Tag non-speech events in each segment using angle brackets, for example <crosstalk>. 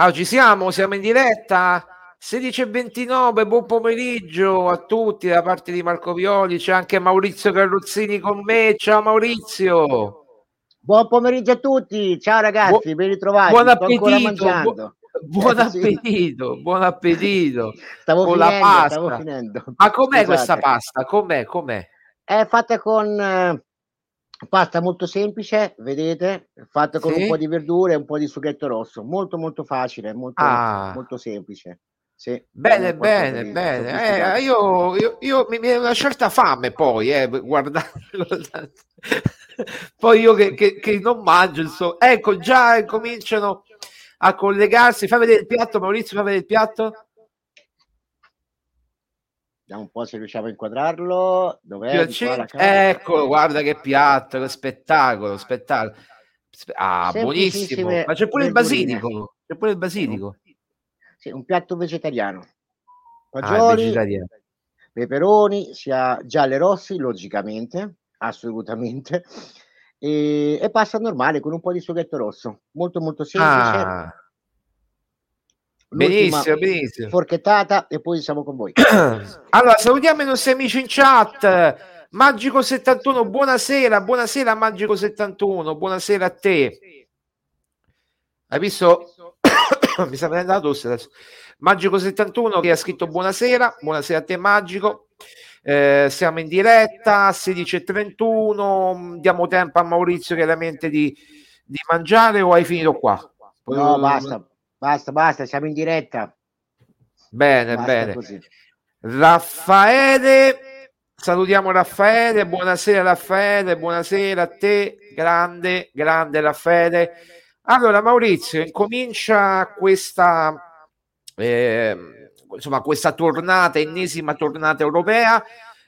Ah, ci siamo, siamo in diretta. 16.29, buon pomeriggio a tutti da parte di Marco Violi, c'è anche Maurizio Carrozzini con me. Ciao Maurizio. Buon pomeriggio a tutti, ciao ragazzi, Bu- ben ritrovati. Buon appetito. Bu- <laughs> buon appetito, sì. buon appetito. Stavo con finendo, la pasta. Stavo finendo. Ma com'è Scusate. questa pasta? Com'è? Com'è? È fatta con eh, pasta molto semplice, vedete, fatta con sì. un po' di verdure e un po' di sughetto rosso. Molto molto facile, molto, ah. molto semplice. Sì, bene, bene, bene. Eh, io, io, io, mi viene una certa fame poi, eh, guardando. <laughs> poi io che, che, che, non mangio, insomma. Ecco, già cominciano a collegarsi. Fa vedere il piatto, Maurizio, fa vedere il piatto. Vediamo un po' se riusciamo a inquadrarlo. Dov'è? Eccolo, guarda che piatto, che spettacolo, spettacolo. Ah, buonissimo. Ma c'è pure il basilico. C'è pure il basilico. Sì, un piatto vegetariano. Ah, Fagioli, ah, peperoni, sia gialle rossi, logicamente, assolutamente. E, e, pasta normale con un po' di sughetto rosso. Molto molto semplice. Ah benissimo, benissimo. Forchettata e poi siamo con voi. <clears throat> allora, salutiamo i nostri amici in chat. Magico 71, buonasera, buonasera Magico 71, buonasera a te. Hai visto? <coughs> Mi sta prendendo la tosse adesso. Magico 71 che ha scritto buonasera, buonasera a te Magico. Eh, siamo in diretta 16.31 diamo tempo a Maurizio chiaramente di, di mangiare o hai finito qua? no basta Basta, basta, siamo in diretta. Bene, basta bene. Così. Raffaele, salutiamo Raffaele, buonasera Raffaele, buonasera a te, grande, grande Raffaele. Allora Maurizio, incomincia questa, eh, insomma, questa tornata, ennesima tornata europea.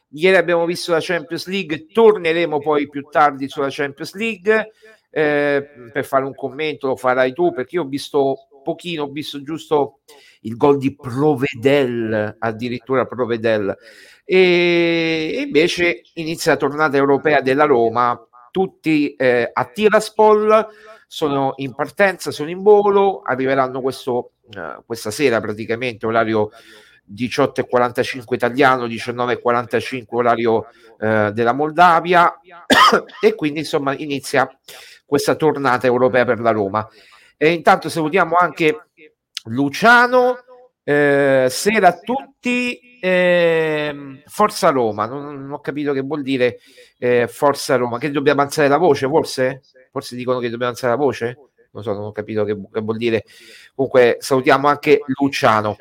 Ieri abbiamo visto la Champions League, torneremo poi più tardi sulla Champions League. Eh, per fare un commento lo farai tu perché io ho visto pochino, ho visto giusto il gol di Provedel, addirittura Provedel. E invece inizia la tornata europea della Roma, tutti eh, a Tiraspol, sono in partenza, sono in volo, arriveranno questo, eh, questa sera praticamente, orario 18.45 italiano, 19.45 orario eh, della Moldavia <coughs> e quindi insomma inizia questa tornata europea per la Roma. E intanto salutiamo anche Luciano. Eh, sera a tutti, eh, Forza Roma. Non, non, ho capito che vuol dire eh, Forza Roma. Che dobbiamo alzare la voce, forse? Forse dicono che dobbiamo alzare la voce? Non so, non ho capito che, che vuol dire. Comunque, salutiamo anche Luciano.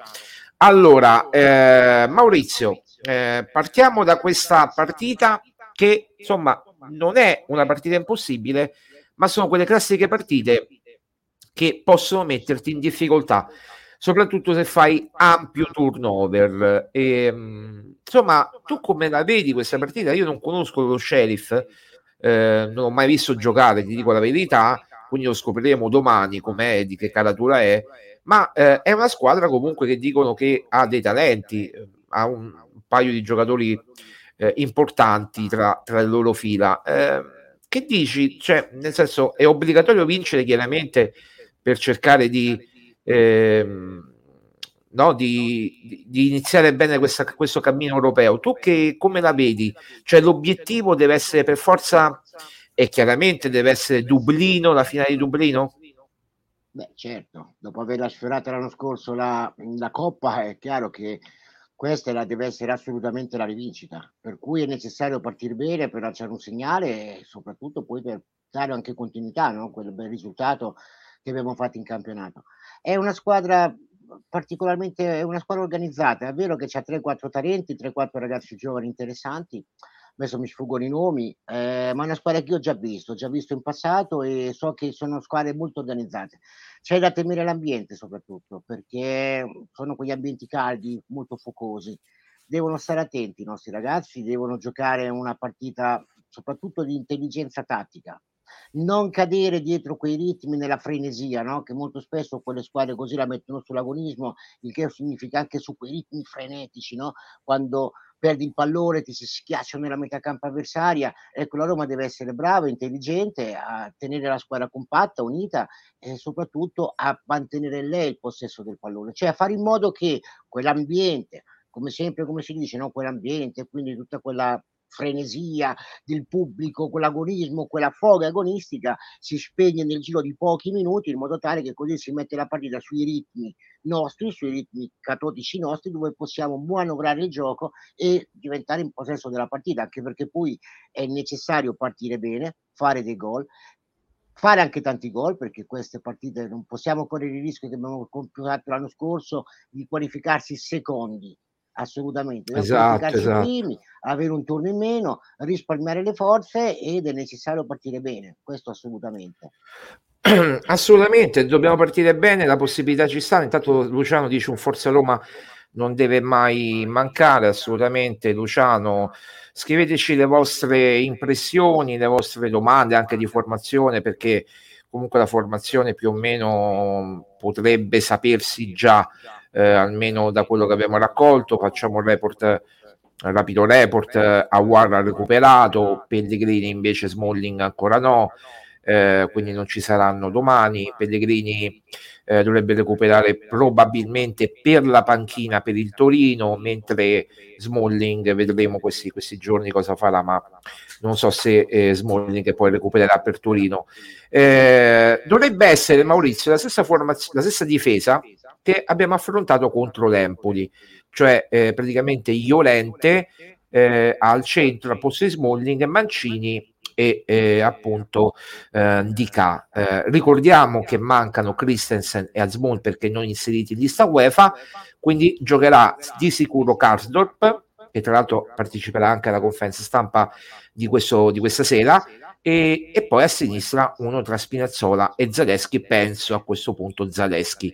Allora, eh, Maurizio, eh, partiamo da questa partita che insomma non è una partita impossibile, ma sono quelle classiche partite che possono metterti in difficoltà, soprattutto se fai ampio turnover. E, ehm, insomma, tu come la vedi questa partita? Io non conosco lo sheriff, eh, non ho mai visto giocare, ti dico la verità, quindi lo scopriremo domani com'è, di che caratura è, ma eh, è una squadra comunque che dicono che ha dei talenti, ha un, un paio di giocatori eh, importanti tra, tra, le loro fila. Eh, che dici? Cioè, nel senso, è obbligatorio vincere chiaramente per cercare di, eh, no, di, di, iniziare bene questa, questo cammino europeo. Tu che come la vedi? Cioè l'obiettivo deve essere per forza e chiaramente deve essere Dublino, la finale di Dublino? Beh, certo, dopo averla sfiorata l'anno scorso la, la Coppa è chiaro che questa la deve essere assolutamente la rivincita, per cui è necessario partire bene per lanciare un segnale e soprattutto poi per dare anche continuità, no? quel bel risultato che abbiamo fatto in campionato. È una squadra particolarmente, è una squadra organizzata, è vero che c'ha 3-4 talenti, 3-4 ragazzi giovani interessanti, adesso mi sfuggono i nomi, eh, ma è una squadra che io ho già visto, ho già visto in passato e so che sono squadre molto organizzate. C'è da temere l'ambiente soprattutto, perché sono quegli ambienti caldi, molto focosi. Devono stare attenti i nostri ragazzi, devono giocare una partita soprattutto di intelligenza tattica, non cadere dietro quei ritmi nella frenesia, no? che molto spesso quelle squadre così la mettono sull'agonismo, il che significa anche su quei ritmi frenetici, no? quando perdi il pallone, ti si schiacciano nella metà campo avversaria. Ecco, la Roma deve essere brava, intelligente, a tenere la squadra compatta, unita e soprattutto a mantenere lei il possesso del pallone, cioè a fare in modo che quell'ambiente, come sempre, come si dice, no? quell'ambiente, quindi tutta quella frenesia del pubblico, quell'agonismo, quella foga agonistica si spegne nel giro di pochi minuti in modo tale che così si mette la partita sui ritmi nostri, sui ritmi catotici nostri, dove possiamo manovrare il gioco e diventare in possesso della partita, anche perché poi è necessario partire bene, fare dei gol, fare anche tanti gol perché queste partite non possiamo correre il rischio che abbiamo compiuto l'anno scorso di qualificarsi secondi assolutamente. Esatto, esatto. Primi, avere un turno in meno, risparmiare le forze ed è necessario partire bene, questo assolutamente. <clears throat> Assolutamente, dobbiamo partire bene, la possibilità ci sta. Intanto Luciano dice un Forza Roma non deve mai mancare, assolutamente. Luciano, scriveteci le vostre impressioni, le vostre domande anche di formazione, perché comunque la formazione più o meno potrebbe sapersi già eh, almeno da quello che abbiamo raccolto, facciamo un report rapido report, eh, Awar ha recuperato, Pellegrini invece Smalling ancora no, eh, quindi non ci saranno domani, Pellegrini eh, dovrebbe recuperare probabilmente per la panchina per il Torino, mentre Smalling vedremo questi, questi giorni cosa farà, ma non so se eh, Smalling poi recupererà per Torino. Eh, dovrebbe essere Maurizio la stessa, formaz- la stessa difesa che abbiamo affrontato contro l'Empoli, cioè eh, praticamente Iolente eh, al centro, a posto di Smalling, Mancini e eh, appunto eh, Dica. Eh, ricordiamo che mancano Christensen e Azmol perché non inseriti in lista UEFA, quindi giocherà di sicuro Karsdorp, che tra l'altro parteciperà anche alla conferenza stampa di, questo, di questa sera, e, e, poi a sinistra uno tra Spinazzola e Zaleschi, penso a questo punto Zaleschi.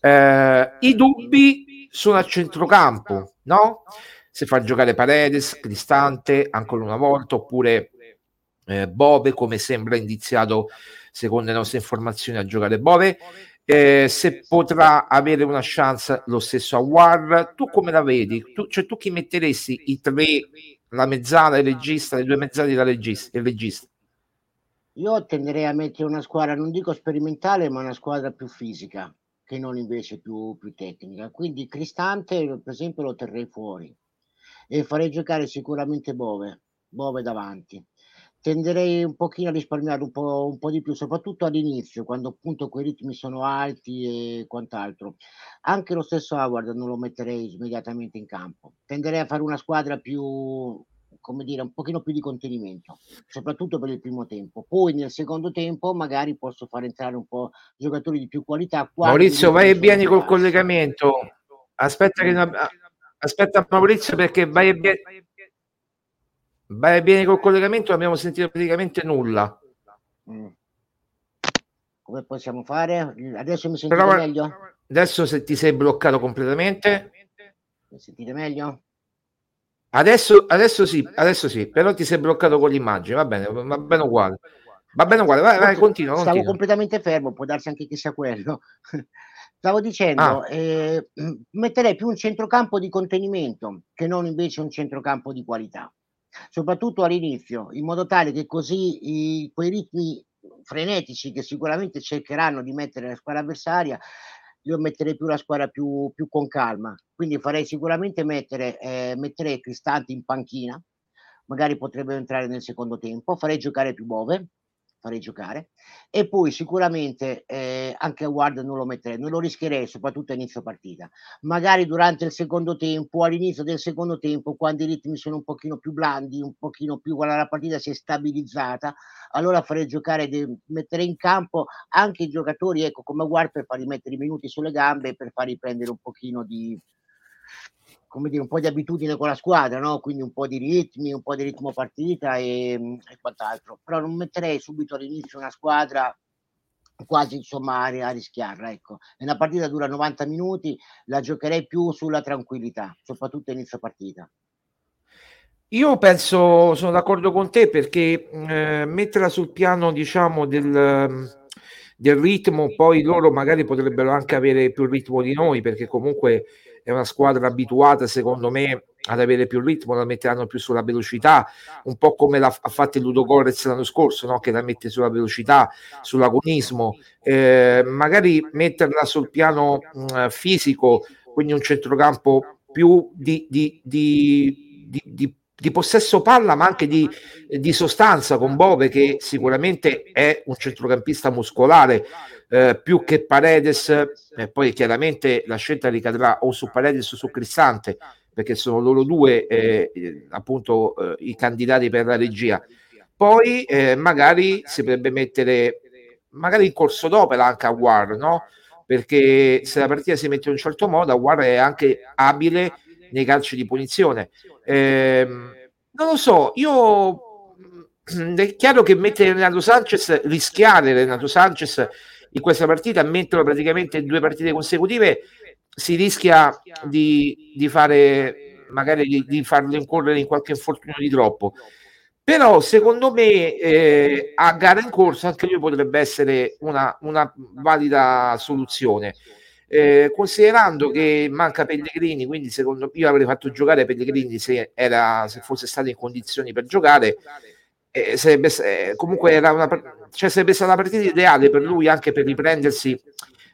Eh, I dubbi sono a centrocampo, no? Se fa giocare Paredes, Cristante ancora una volta, oppure eh, Bove, come sembra indiziato secondo le nostre informazioni a giocare Bove. Eh, se potrà avere una chance lo stesso a War, tu come la vedi? Tu, cioè, tu chi metteresti i tre, la mezzala, il regista, le due mezzali da regista, il regista? Io tenderei a mettere una squadra, non dico sperimentale, ma una squadra più fisica che non invece più, più tecnica. Quindi Cristante, per esempio, lo terrei fuori e farei giocare sicuramente Bove, Bove davanti. Tenderei un pochino a risparmiare un po', un po' di più, soprattutto all'inizio, quando appunto quei ritmi sono alti e quant'altro. Anche lo stesso Howard non lo metterei immediatamente in campo. Tenderei a fare una squadra più come dire, un pochino più di contenimento, soprattutto per il primo tempo. Poi nel secondo tempo magari posso far entrare un po' giocatori di più qualità. Maurizio, vai e vieni col collegamento. Aspetta, che, aspetta Maurizio perché vai e vieni, vai e vieni col collegamento, non abbiamo sentito praticamente nulla. Mm. Come possiamo fare? Adesso mi sentite Però, meglio? Adesso se ti sei bloccato completamente. Mi sentite meglio? Adesso, adesso sì, adesso sì, però ti sei bloccato con l'immagine, va bene, va bene uguale. Va bene uguale, vai, vai continua, continua. Stavo completamente fermo, può darsi anche che sia quello. <laughs> Stavo dicendo, ah. eh, metterei più un centrocampo di contenimento che non invece un centrocampo di qualità, soprattutto all'inizio, in modo tale che così i, quei ritmi frenetici che sicuramente cercheranno di mettere la squadra avversaria io metterei più la squadra più, più con calma. Quindi farei sicuramente mettere, eh, metterei Cristante in panchina, magari potrebbe entrare nel secondo tempo, farei giocare più Bove, farei giocare e poi sicuramente eh, anche a Ward non lo metterei, non lo rischierei soprattutto a inizio partita. Magari durante il secondo tempo, all'inizio del secondo tempo, quando i ritmi sono un pochino più blandi, un pochino più quando la partita si è stabilizzata, allora farei giocare, de- mettere in campo anche i giocatori, ecco come Ward per farli mettere i minuti sulle gambe e per farli prendere un pochino di come dire, un po' di abitudine con la squadra, no? quindi un po' di ritmi, un po' di ritmo partita e, e quant'altro. Però non metterei subito all'inizio una squadra quasi insomma a, rischiarla. Ecco. Una partita dura 90 minuti, la giocherei più sulla tranquillità, soprattutto inizio partita. Io penso, sono d'accordo con te perché eh, metterla sul piano, diciamo, del, del ritmo, poi loro magari potrebbero anche avere più ritmo di noi, perché comunque è una squadra abituata, secondo me, ad avere più ritmo, la metteranno più sulla velocità, un po' come l'ha, ha fatto il Ludo Gorez l'anno scorso, no? che la mette sulla velocità, sull'agonismo, eh, magari metterla sul piano mh, mm, fisico, quindi un centrocampo più di, di, di, di di possesso palla, ma anche di, di, sostanza con Bove, che sicuramente è un centrocampista muscolare eh, più che Paredes. E poi chiaramente la scelta ricadrà o su Paredes o su Cristante, perché sono loro due eh, appunto eh, i candidati per la regia. Poi eh, magari si potrebbe mettere magari in corso d'opera anche a War, no? Perché se la partita si mette in un certo modo, War è anche abile nei calci di punizione. Eh, non lo so, io mm, è chiaro che mettere Renato Sanchez, rischiare Renato Sanchez in questa partita, metterlo praticamente due partite consecutive, si rischia di, di fare magari di, di, farlo incorrere in qualche infortunio di troppo. Però secondo me eh, a gara in corso anche lui potrebbe essere una, una valida soluzione. Eh, considerando che manca Pellegrini, quindi secondo me io avrei fatto giocare Pellegrini se, era, se fosse stato in condizioni per giocare. Eh, sarebbe, eh, comunque era una, cioè sarebbe stata una partita ideale per lui anche per riprendersi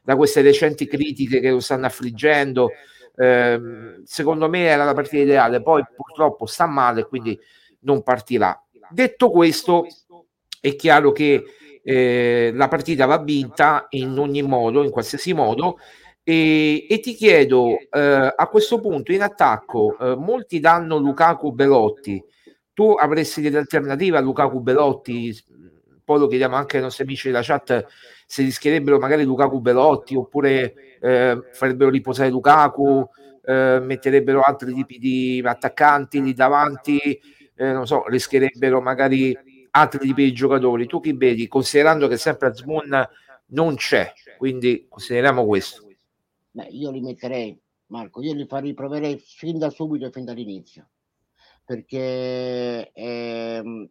da queste recenti critiche che lo stanno affliggendo. Eh, secondo me era la partita ideale, poi purtroppo sta male, quindi non partirà. Detto questo, è chiaro che eh, la partita va vinta in ogni modo, in qualsiasi modo, e, e ti chiedo eh, a questo punto in attacco eh, molti danno Lukaku Belotti tu avresti delle alternative a Lukaku Belotti poi lo chiediamo anche ai nostri amici della chat se rischierebbero magari Lukaku Belotti oppure eh, farebbero riposare Lukaku eh, metterebbero altri tipi di attaccanti lì davanti eh, non so rischierebbero magari altri tipi di giocatori. Tu chi vedi? Considerando che sempre Azmoun non c'è quindi consideriamo questo. Beh, io li metterei, Marco, io li farei, proverei fin da subito e fin dall'inizio, perché ehm,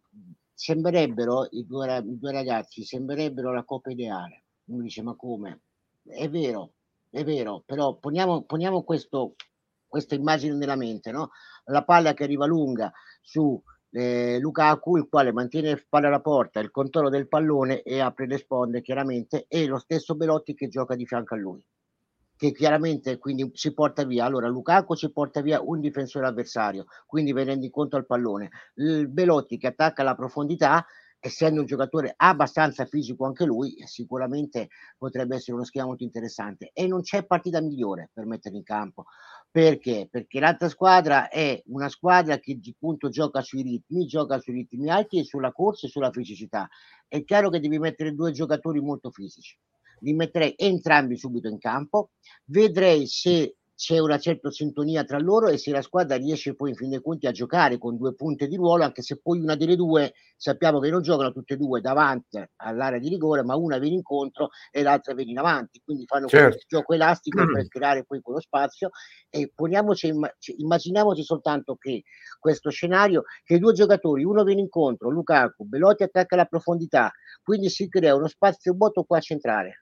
sembrerebbero i due, i due ragazzi, sembrerebbero la coppia ideale. Uno dice, ma come? È vero, è vero, però poniamo, poniamo questo, questa immagine nella mente, no? La palla che arriva lunga su eh, Lukaku, il quale mantiene il palla alla porta, il controllo del pallone e apre le sponde chiaramente, e lo stesso Belotti che gioca di fianco a lui che chiaramente quindi si porta via. Allora Lukaku ci porta via un difensore avversario, quindi vi rendi conto al pallone. Il Belotti che attacca la profondità, essendo un giocatore abbastanza fisico anche lui, sicuramente potrebbe essere uno schema molto interessante. E non c'è partita migliore per mettere in campo. Perché? Perché l'altra squadra è una squadra che appunto gioca sui ritmi, gioca sui ritmi alti e sulla corsa e sulla fisicità. È chiaro che devi mettere due giocatori molto fisici li metterei entrambi subito in campo, vedrei se c'è una certa sintonia tra loro e se la squadra riesce poi in fin dei conti a giocare con due punte di ruolo, anche se poi una delle due sappiamo che non giocano tutte e due davanti all'area di rigore, ma una viene incontro e l'altra viene in avanti, quindi fanno certo. un gioco elastico <clears throat> per creare poi quello spazio. E poniamoci, immaginiamoci soltanto che questo scenario, che due giocatori, uno viene incontro, Lukaku, Belotti attacca la profondità, quindi si crea uno spazio vuoto qua centrale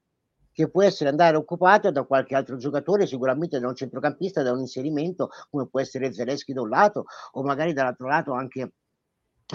che può essere andare occupato da qualche altro giocatore, sicuramente da un centrocampista, da un inserimento, come può essere Zelensky da un lato, o magari dall'altro lato anche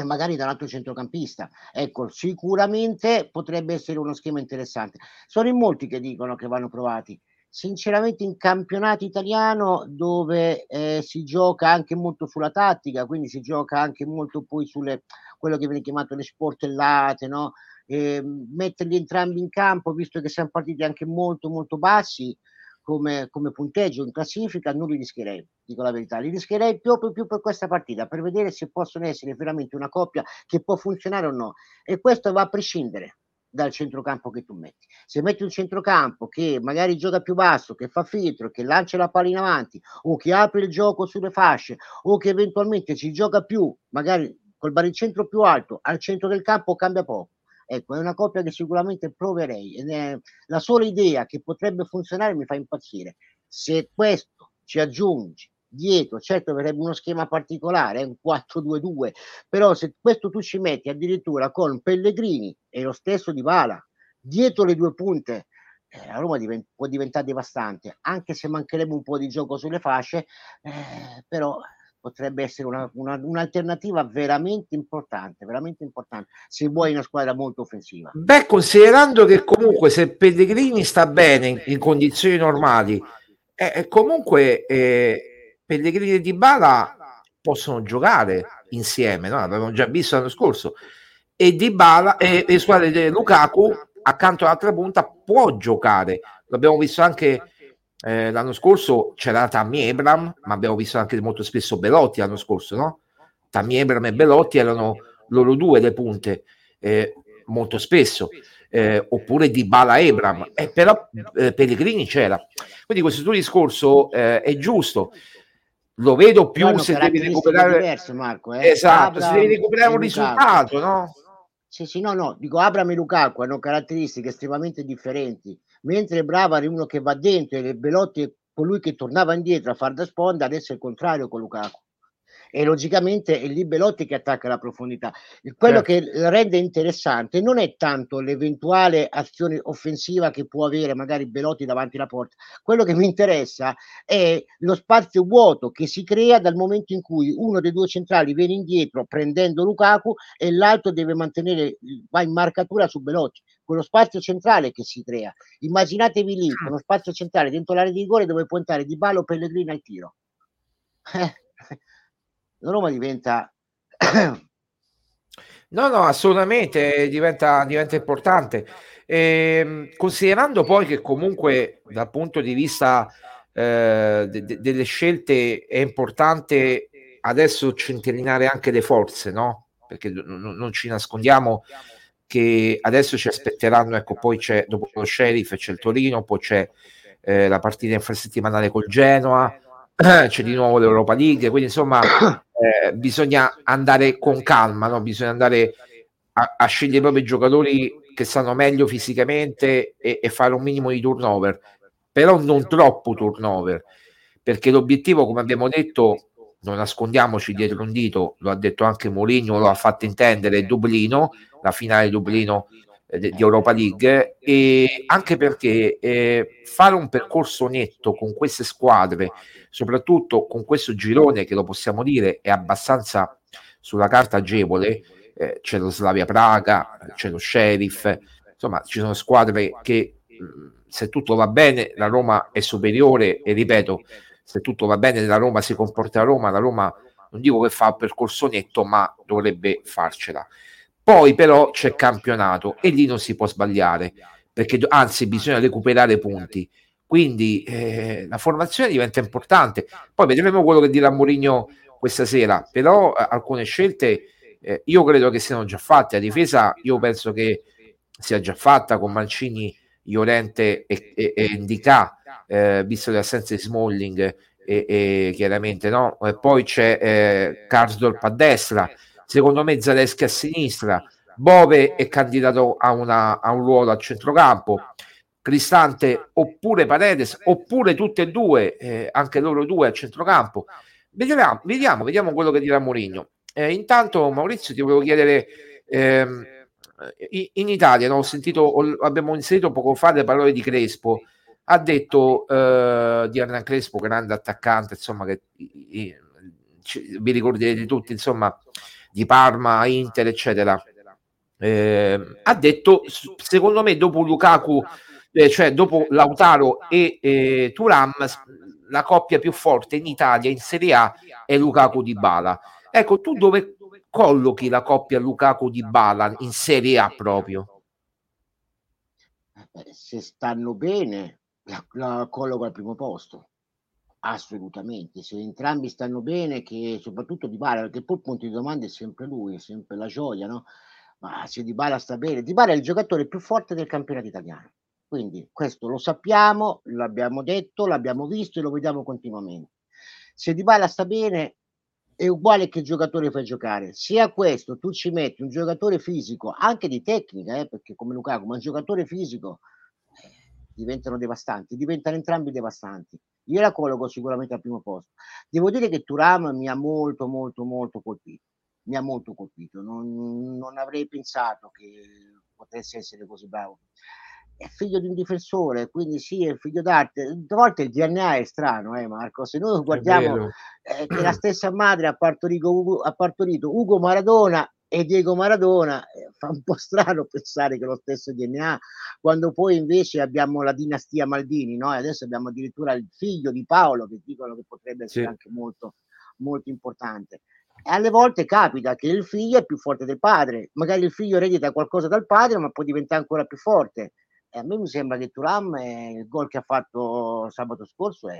magari dall'altro centrocampista. Ecco, sicuramente potrebbe essere uno schema interessante. Sono in molti che dicono che vanno provati. Sinceramente in campionato italiano dove eh, si gioca anche molto sulla tattica, quindi si gioca anche molto poi sulle quello che viene chiamato le sportellate, no? Eh, metterli entrambi in campo, visto che siamo partiti anche molto molto bassi come, come punteggio in classifica, non li rischierei, dico la verità, li rischierei proprio più per questa partita, per vedere se possono essere veramente una coppia che può funzionare o no. E questo va a prescindere dal centrocampo che tu metti. Se metti un centrocampo che magari gioca più basso, che fa filtro, che lancia la palla in avanti, o che apre il gioco sulle fasce, o che eventualmente ci gioca più, magari col baricentro più alto, al centro del campo cambia poco. Ecco, è una coppia che sicuramente proverei. La sola idea che potrebbe funzionare mi fa impazzire. Se questo ci aggiungi dietro, certo verrebbe uno schema particolare, un 4-2-2, però se questo tu ci metti addirittura con Pellegrini e lo stesso di Vala, dietro le due punte eh, la Roma divent- può diventare devastante, anche se mancherebbe un po' di gioco sulle fasce, eh, però potrebbe essere una, una, un'alternativa veramente importante, veramente importante, se vuoi una squadra molto offensiva. Beh, considerando che comunque se Pellegrini sta bene in, condizioni normali, eh, eh comunque eh, Pellegrini e Dybala possono giocare insieme, no? l'abbiamo già visto l'anno scorso, e Dybala e, e squadre di Lukaku accanto all'altra punta può giocare, l'abbiamo visto anche eh, l'anno scorso c'era Tammy Abram, ma abbiamo visto anche molto spesso Belotti l'anno scorso, no? Tammy Abram e Belotti erano loro due le punte, eh, molto spesso, eh, oppure di Bala Abram, eh, però eh, Pellegrini c'era. Quindi questo tuo discorso eh, è giusto. Lo vedo più se devi recuperare diverse, Marco, eh. esatto, Abram se devi recuperare un risultato, no? Sì, sì, no, no, dico Abram e Lukaku hanno caratteristiche estremamente differenti mentre Brava è uno che va dentro e Belotti è colui che tornava indietro a far da sponda, adesso è il contrario con Lukaku e logicamente è lì Belotti che attacca la profondità. Quello certo. che rende interessante non è tanto l'eventuale azione offensiva che può avere magari Belotti davanti alla porta, quello che mi interessa è lo spazio vuoto che si crea dal momento in cui uno dei due centrali viene indietro prendendo Lukaku e l'altro deve mantenere, va in marcatura su Belotti quello spazio centrale che si crea. Immaginatevi lì, uno spazio centrale dentro l'area di rigore dove può entrare Di Ballo Pellegrini al tiro. La Roma diventa... no, no, assolutamente diventa, diventa importante. E, ehm, considerando poi che comunque dal punto di vista eh, de- de- delle scelte è importante adesso centellinare anche le forze, no? Perché n- non ci nascondiamo che adesso ci aspetteranno, ecco, poi c'è dopo lo Sheriff c'è il Torino, poi c'è eh, la partita infrasettimanale col Genoa, c'è di nuovo l'Europa League, quindi insomma <coughs> eh, bisogna andare con calma, no? bisogna andare a, a, scegliere proprio i giocatori che stanno meglio fisicamente e, e, fare un minimo di turnover, però non troppo turnover, perché l'obiettivo, come abbiamo detto, non nascondiamoci dietro un dito, lo ha detto anche Mourinho, lo ha fatto intendere, Dublino, la finale Dublino eh, di Europa League, e anche perché eh, fare un percorso netto con queste squadre, soprattutto con questo girone che lo possiamo dire è abbastanza sulla carta agevole, eh, c'è lo Slavia Praga, c'è lo Sheriff, insomma ci sono squadre che se tutto va bene la Roma è superiore e ripeto se tutto va bene la Roma si comporta a Roma, la Roma non dico che fa un percorso netto ma dovrebbe farcela. Poi però c'è campionato e lì non si può sbagliare perché anzi bisogna recuperare punti quindi eh, la formazione diventa importante. Poi vedremo quello che dirà Mourinho questa sera, però eh, alcune scelte eh, io credo che siano già fatte. A difesa io penso che sia già fatta con Mancini, Iorente e, e, e Indica, eh, visto le assenze di Smalling e, e chiaramente no. E poi c'è eh, Karsdorp a destra, secondo me Zaleschi a sinistra, Bove è candidato a, una, a un ruolo a centrocampo Cristante oppure Paredes oppure tutte e due, eh, anche loro due a centrocampo. Vediamo, vediamo, vediamo quello che dirà Mourinho. Eh, intanto Maurizio ti volevo chiedere ehm, in Italia no, sentito, abbiamo inserito poco fa le parole di Crespo ha detto eh, di Hernan Crespo grande attaccante insomma che i, ci, vi ricorderete tutti insomma di Parma, Inter eccetera eh, ha detto secondo me dopo Lukaku eh, cioè dopo Lautaro e eh, Turam, la coppia più forte in Italia in Serie A è Lukaku di Bala. Ecco, tu dove collochi la coppia Lukaku di Bala in Serie A proprio? Eh, se stanno bene, la, la colloco al primo posto. Assolutamente, se entrambi stanno bene, che soprattutto Di Bala, perché poi il punto di domanda è sempre lui, è sempre la gioia, no? Ma se Di Bala sta bene, Di Bala è il giocatore più forte del campionato italiano. Quindi questo lo sappiamo, l'abbiamo detto, l'abbiamo visto e lo vediamo continuamente. Se Dybala sta bene è uguale che giocatore fai giocare. Sia questo, tu ci metti un giocatore fisico, anche di tecnica, eh, perché come Lukaku, ma un giocatore fisico eh, diventano devastanti, diventano entrambi devastanti. Io la colloco sicuramente al primo posto. Devo dire che Turam mi ha molto, molto, molto colpito. Mi ha molto colpito. Non, non avrei pensato che potesse essere così bravo è figlio di un difensore, quindi sì, è figlio d'arte. A volte il DNA è strano, eh, Marco. Se noi guardiamo eh, che la stessa madre ha partorito Ugo, ha partorito Ugo Maradona e Diego Maradona, eh, fa un po' strano <laughs> pensare che lo stesso DNA, quando poi invece abbiamo la dinastia Maldini, no? E adesso abbiamo addirittura il figlio di Paolo che dicono che potrebbe essere sì. anche molto, molto importante. E alle volte capita che il figlio è più forte del padre, magari il figlio eredita qualcosa dal padre, ma poi diventa ancora più forte. E a me mi sembra che Turam, eh, il gol che ha fatto sabato scorso, è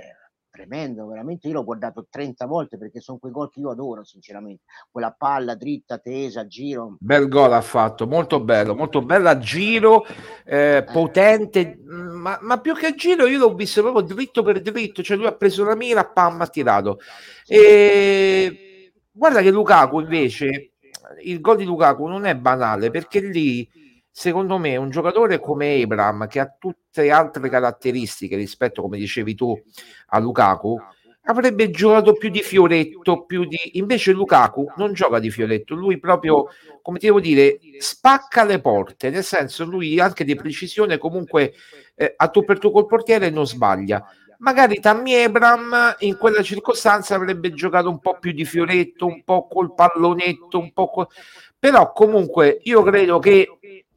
tremendo, veramente io l'ho guardato 30 volte perché sono quei gol che io adoro sinceramente, quella palla dritta, tesa, giro. Bel gol ha fatto, molto bello, molto bello a giro, eh, eh. potente, ma, ma, più che a giro io l'ho visto proprio dritto per dritto, cioè lui ha preso la mira, pam, ha tirato. E guarda che Lukaku invece, il gol di Lukaku non è banale perché lì secondo me un giocatore come Abram che ha tutte altre caratteristiche rispetto come dicevi tu a Lukaku avrebbe giocato più di fioretto più di invece Lukaku non gioca di fioretto lui proprio come ti devo dire spacca le porte nel senso lui anche di precisione comunque eh, a tu per tu col portiere non sbaglia. Magari Tammy Abram in quella circostanza avrebbe giocato un po' più di fioretto un po' col pallonetto un po' col... però comunque io credo che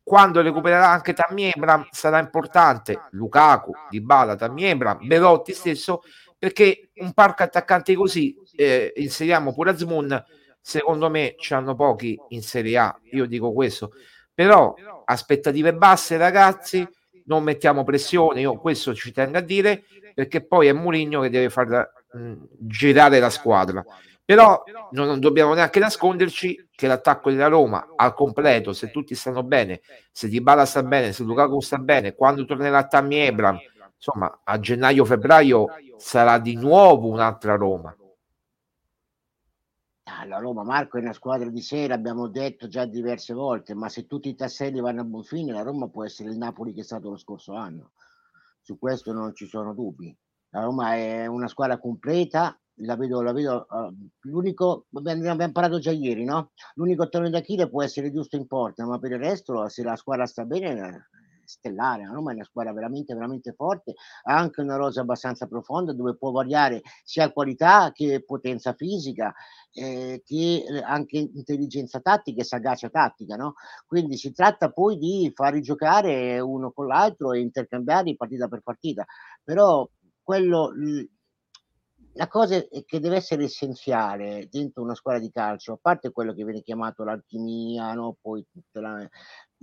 quando recupererà anche Tammy Abram sarà importante. Lukaku, Dybala, Tammy Abram, Belotti stesso perché un parco attaccanti così eh, inseriamo pure Azmoun secondo me ci hanno pochi in Serie A io dico questo. Però aspettative basse ragazzi non mettiamo pressione io questo ci tengo a dire perché poi è Mourinho che deve far mh, girare la squadra però non dobbiamo neanche nasconderci che l'attacco della Roma al completo, se tutti stanno bene, se Dybala sta bene, se Lukaku sta bene, quando tornerà Tammy Ebram, insomma a gennaio-febbraio sarà di nuovo un'altra Roma. Ah, la Roma, Marco, è una squadra di sera, abbiamo detto già diverse volte, ma se tutti i tasselli vanno a buon fine, la Roma può essere il Napoli che è stato lo scorso anno. Su questo non ci sono dubbi. La Roma è una squadra completa, la vedo, la vedo uh, l'unico, abbiamo, parlato già ieri, no? L'unico talone d'Achille può essere giusto in porta, ma per il resto, se la squadra sta bene, è stellare. La Roma è una squadra veramente, veramente forte, ha anche una rosa abbastanza profonda dove può variare sia qualità che potenza fisica, eh, che anche intelligenza tattica e sagacia tattica, no? Quindi si tratta poi di far giocare uno con l'altro e intercambiare partita per partita. Però quello la cosa che deve essere essenziale dentro una squadra di calcio, a parte quello che viene chiamato l'alchimia, no? poi la, eh,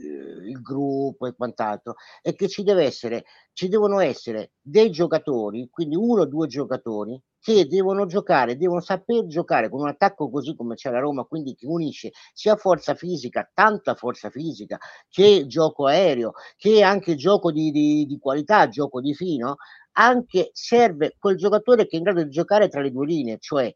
il gruppo e quant'altro, è che ci deve essere, ci devono essere dei giocatori, quindi uno o due giocatori che devono giocare, devono saper giocare con un attacco così come c'è la Roma, quindi che unisce sia forza fisica, tanta forza fisica, che gioco aereo, che anche gioco di, di, di qualità, gioco di fino, anche serve quel giocatore che è in grado di giocare tra le due linee, cioè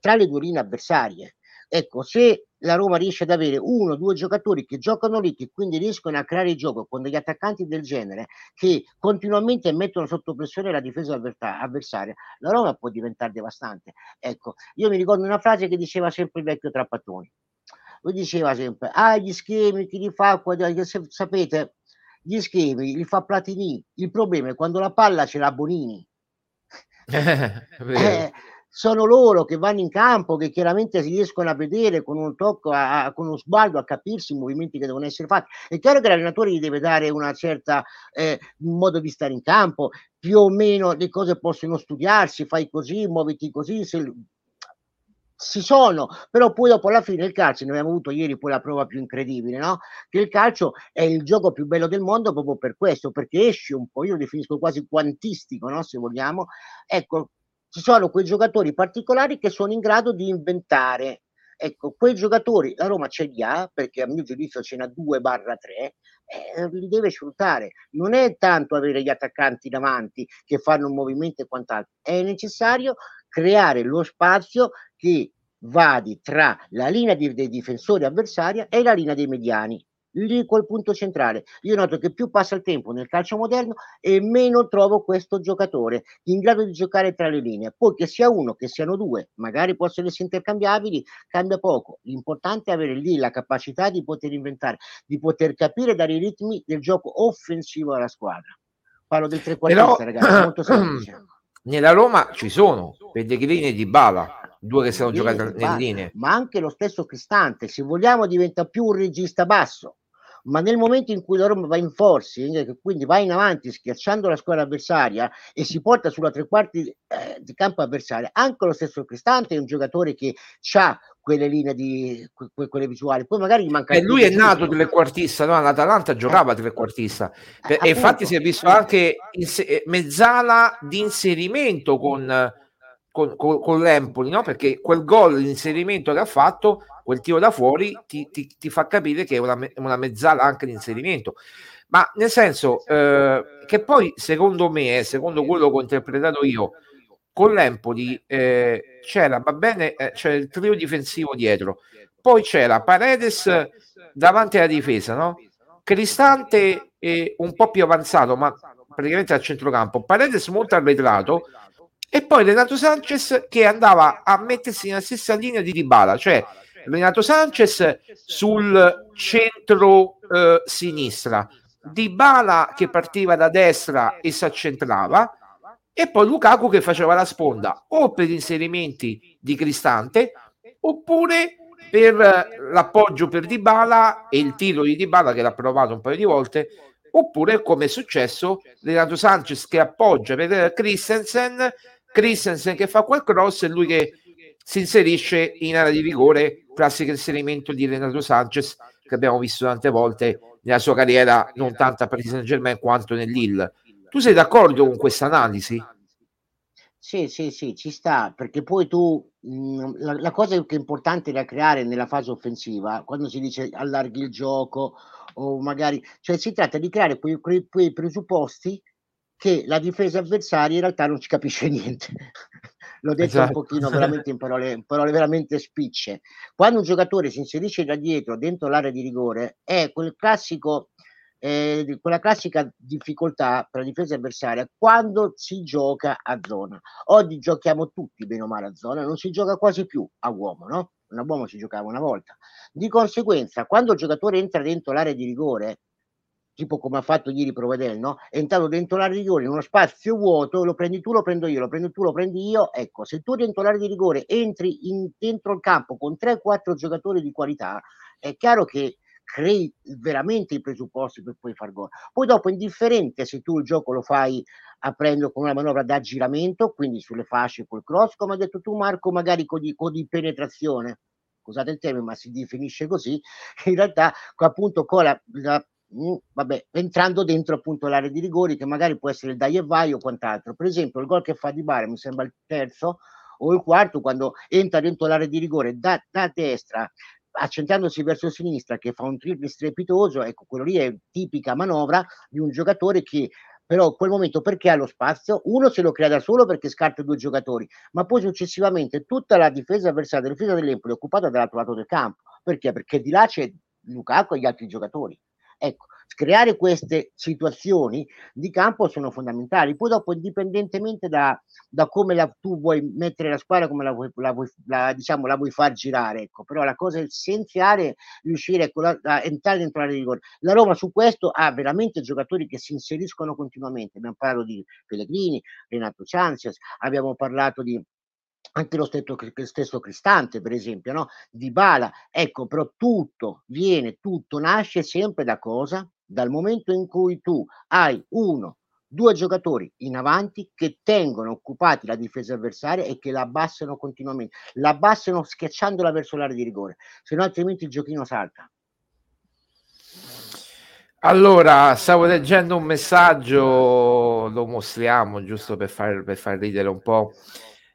tra le due linee avversarie. Ecco, se la Roma riesce ad avere uno o due giocatori che giocano lì, che quindi riescono a creare il gioco con degli attaccanti del genere, che continuamente mettono sotto pressione la difesa avversaria, la Roma può diventare devastante. Ecco, io mi ricordo una frase che diceva sempre il vecchio Trapattoni. Lui diceva sempre, ah, gli schemi, chi li fa, sapete, gli schemi li fa Platini. Il problema è quando la palla ce l'ha Bonini. <laughs> eh, sono loro che vanno in campo, che chiaramente si riescono a vedere con un tocco, a, a, con uno sguardo, a capirsi i movimenti che devono essere fatti. È chiaro che l'allenatore gli deve dare una certa eh, modo di stare in campo, più o meno le cose possono studiarsi, fai così, muoviti così, se, si sono, però poi dopo alla fine il calcio, ne abbiamo avuto ieri poi la prova più incredibile, no? Che il calcio è il gioco più bello del mondo proprio per questo, perché esce un po', io lo definisco quasi quantistico, no? Se vogliamo. Ecco, ci sono quei giocatori particolari che sono in grado di inventare. Ecco, quei giocatori la Roma ce li ha, perché a mio giudizio ce n'ha 2 barra 3, eh, li deve sfruttare. Non è tanto avere gli attaccanti davanti che fanno un movimento e quant'altro, è necessario creare lo spazio che vadi tra la linea di, dei difensori avversaria e la linea dei mediani. lì quel punto centrale. Io noto che più passa il tempo nel calcio moderno e meno trovo questo giocatore in grado di giocare tra le linee. Poi che sia uno, che siano due, magari possono essere intercambiabili, cambia poco. L'importante è avere lì la capacità di poter inventare, di poter capire dare i ritmi del gioco offensivo alla squadra. Parlo del trequartista, ragazzi, molto semplice. <clears throat> Nella Roma ci sono Pellegrini e Di Bala due che sono giocati nelle linee. Ma anche lo stesso Cristante, se vogliamo, diventa più un regista basso ma nel momento in cui la Roma va in forcing, quindi va in avanti schiacciando la squadra avversaria e si porta sulla tre quarti eh, di campo avversaria, anche lo stesso Cristante è un giocatore che ha quelle linee di que, quelle visuali. Poi magari gli manca. E lui è nato trequartista, no? L'Atalanta giocava trequartista. Eh, e infatti si è visto anche se- mezzala di inserimento con, con, con, con l'Empoli, no? Perché quel gol di inserimento che ha fatto quel tiro da fuori ti, ti, ti fa capire che è una, una mezzala anche di inserimento. Ma nel senso eh, che poi, secondo me, eh, secondo quello che ho interpretato io, con l'Empoli eh, c'era, va bene, eh, c'era il trio difensivo dietro, poi c'era Paredes davanti alla difesa, no? Cristante un po' più avanzato, ma praticamente al centrocampo, Paredes molto arretrato, e poi Renato Sanchez che andava a mettersi nella stessa linea di Dybala, cioè Renato Sanchez sul centro eh, sinistra, Di Bala che partiva da destra e si accentrava e poi Lukaku che faceva la sponda o per inserimenti di Cristante oppure per l'appoggio per Di Bala e il tiro di Di Bala che l'ha provato un paio di volte oppure come è successo Renato Sanchez che appoggia per Christensen Christensen che fa quel cross e lui che si inserisce in area di rigore, classico inserimento di Renato Sanchez che abbiamo visto tante volte nella sua carriera, non tanto a Paris Saint Germain quanto nell'Ill. Tu sei d'accordo con questa analisi? Sì, sì, sì, ci sta, perché poi tu mh, la, la, cosa che è importante da creare nella fase offensiva, quando si dice allarghi il gioco o magari, cioè si tratta di creare quei, quei, quei presupposti che la difesa avversaria in realtà non ci capisce <laughs> niente. L'ho detto esatto. un pochino <laughs> veramente in parole, in parole, veramente spicce. Quando un giocatore si inserisce da dietro, dentro l'area di rigore, è quel classico, eh, quella classica difficoltà per la difesa avversaria quando si gioca a zona. Oggi giochiamo tutti bene o male a zona, non si gioca quasi più a uomo, no? A uomo si giocava una volta. Di conseguenza, quando il giocatore entra dentro l'area di rigore, tipo come ha fatto ieri Provedel, no? È entrato dentro l'area di rigore in uno spazio vuoto, lo prendi tu, lo prendo io, lo prendi tu, lo prendi io. Ecco, se tu dentro l'area di rigore entri in, dentro il campo con 3-4 giocatori di qualità, è chiaro che crei veramente i presupposti per poi far gol. Poi dopo è indifferente se tu il gioco lo fai aprendo con una manovra da giramento, quindi sulle fasce col cross, come ha detto tu Marco, magari con di, con di penetrazione, scusate il termine, ma si definisce così, <laughs> in realtà appunto con la, la vabbè, entrando dentro appunto l'area di rigori che magari può essere il dai e vai o quant'altro. Per esempio, il gol che fa di Bare mi sembra il terzo o il quarto quando entra dentro l'area di rigore da, da destra accentrandosi verso sinistra che fa un triple strepitoso, ecco quello lì è tipica manovra di un giocatore che però in quel momento perché ha lo spazio? Uno se lo crea da solo perché scarta due giocatori, ma poi successivamente tutta la difesa avversaria della difesa dell'Empoli è occupata dall'altro lato del campo. Perché? Perché di là c'è Lukaku e gli altri giocatori. Ecco, creare queste situazioni di campo sono fondamentali. Poi dopo, indipendentemente da, da come la, tu vuoi mettere la squadra, come la vuoi, la vuoi, la, diciamo, la vuoi far girare, ecco. però la cosa essenziale è riuscire ecco, a, a entrare dentro la rigore. La Roma su questo ha veramente giocatori che si inseriscono continuamente. Abbiamo parlato di Pellegrini, Renato Sanchez, abbiamo parlato di anche lo stesso, stesso Cristante, per esempio, no? di Bala. Ecco, però tutto viene, tutto nasce sempre da cosa? Dal momento in cui tu hai uno, due giocatori in avanti che tengono occupati la difesa avversaria e che la abbassano continuamente, la abbassano schiacciandola verso l'area di rigore, se no altrimenti il giochino salta. Allora, stavo leggendo un messaggio, lo mostriamo giusto per far, per far ridere un po'.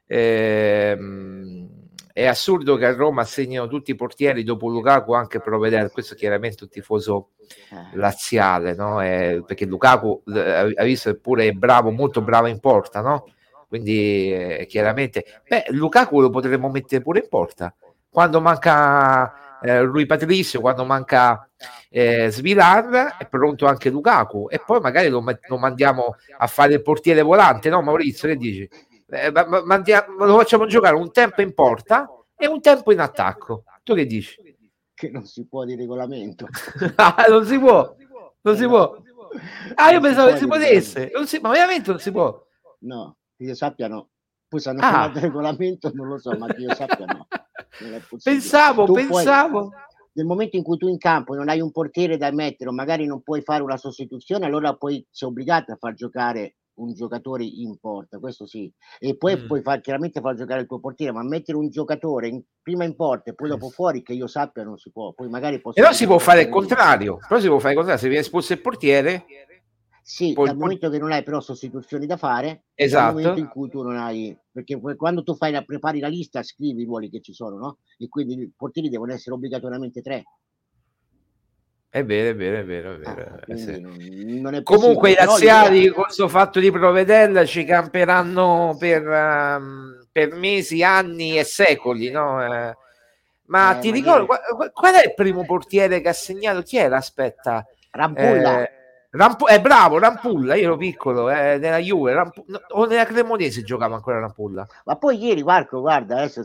Ehm, è assurdo che a Roma segnino tutti i portieri dopo Lukaku anche Provedere, questo è chiaramente un tifoso eh. laziale, no? eh, perché Lukaku ha visto eppure è bravo, molto bravo in porta, no? quindi eh, chiaramente beh, Lukaku lo potremmo mettere pure in porta quando manca eh, Rui Patrizio quando manca eh, Svilar, è pronto anche Lukaku e poi magari lo, lo, mandiamo a fare il portiere volante, no Maurizio, che dici? Eh, mandiamo, lo facciamo giocare un tempo in porta e un tempo in attacco. Tu che dici? Che non si può di regolamento. <laughs> ah, non si può, non si può. Ah, io pensavo che si potesse, si, ma veramente non si può. No, che io sappiano, poi se hanno ah. chiamato il regolamento non lo so, ma che io sappia no. Pensavo, tu pensavo. Puoi, nel momento in cui tu in campo non hai un portiere da mettere o magari non puoi fare una sostituzione, allora poi sei obbligato a far giocare un giocatore in porta, questo sì, e poi mm. puoi far, chiaramente far giocare il tuo portiere, ma mettere un giocatore in, prima in porta e poi dopo fuori, che io sappia, non si può. Poi magari però si può fare il contrario, però si può fare il contrario, se viene espulso il portiere. Sì, poi dal momento che non hai però sostituzioni da fare, esatto. dal momento in cui tu non hai, perché quando tu fai la, prepari la lista, scrivi i ruoli che ci sono, no? E quindi i portieri devono essere obbligatoriamente tre. È vero, è vero, è vero. È vero. Ah, eh, non, non è Comunque i razziali con questo fatto di Provedella ci camperanno per, um, per mesi, anni e secoli, no? Eh, ma eh, ti ricordo, qual, qual, è il primo portiere che ha segnato? Chi era? Aspetta. Rampulla. Eh, Rampu- è bravo, Rampulla, io ero piccolo, eh, nella Juve, Rampu- o nella Cremonese giocava ancora Rampulla. Ma poi ieri, Marco, guarda, adesso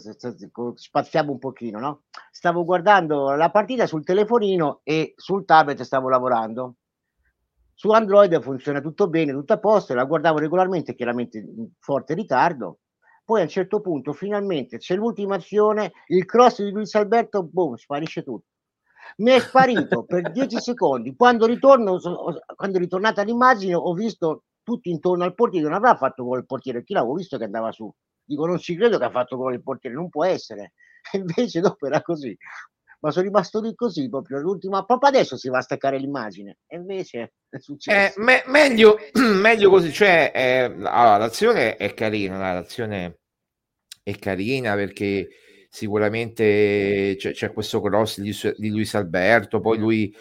spaziamo un pochino, no? Stavo guardando la partita sul telefonino e sul tablet stavo lavorando. Su Android funziona tutto bene, tutto a posto, la guardavo regolarmente, chiaramente in forte ritardo. Poi a un certo punto, finalmente, c'è l'ultima azione, il cross di Luis Alberto, boom, sparisce tutto mi è sparito per 10 secondi. Quando ritorno, quando è ritornata l'immagine, ho visto tutti intorno al portiere. Non avrà fatto gol il portiere, chi l'avevo visto che andava su. Dico, non ci credo che ha fatto gol il portiere, non può essere. E <laughs> invece dopo era così. Ma sono rimasto lì così proprio l'ultima. Proprio adesso si va a staccare l'immagine. E invece è successo. Eh, me- meglio, <clears throat> meglio così. Cioè, eh, allora, l'azione è carina, l'azione è carina perché sicuramente c'è, c'è questo cross di, di, Luis Alberto, poi lui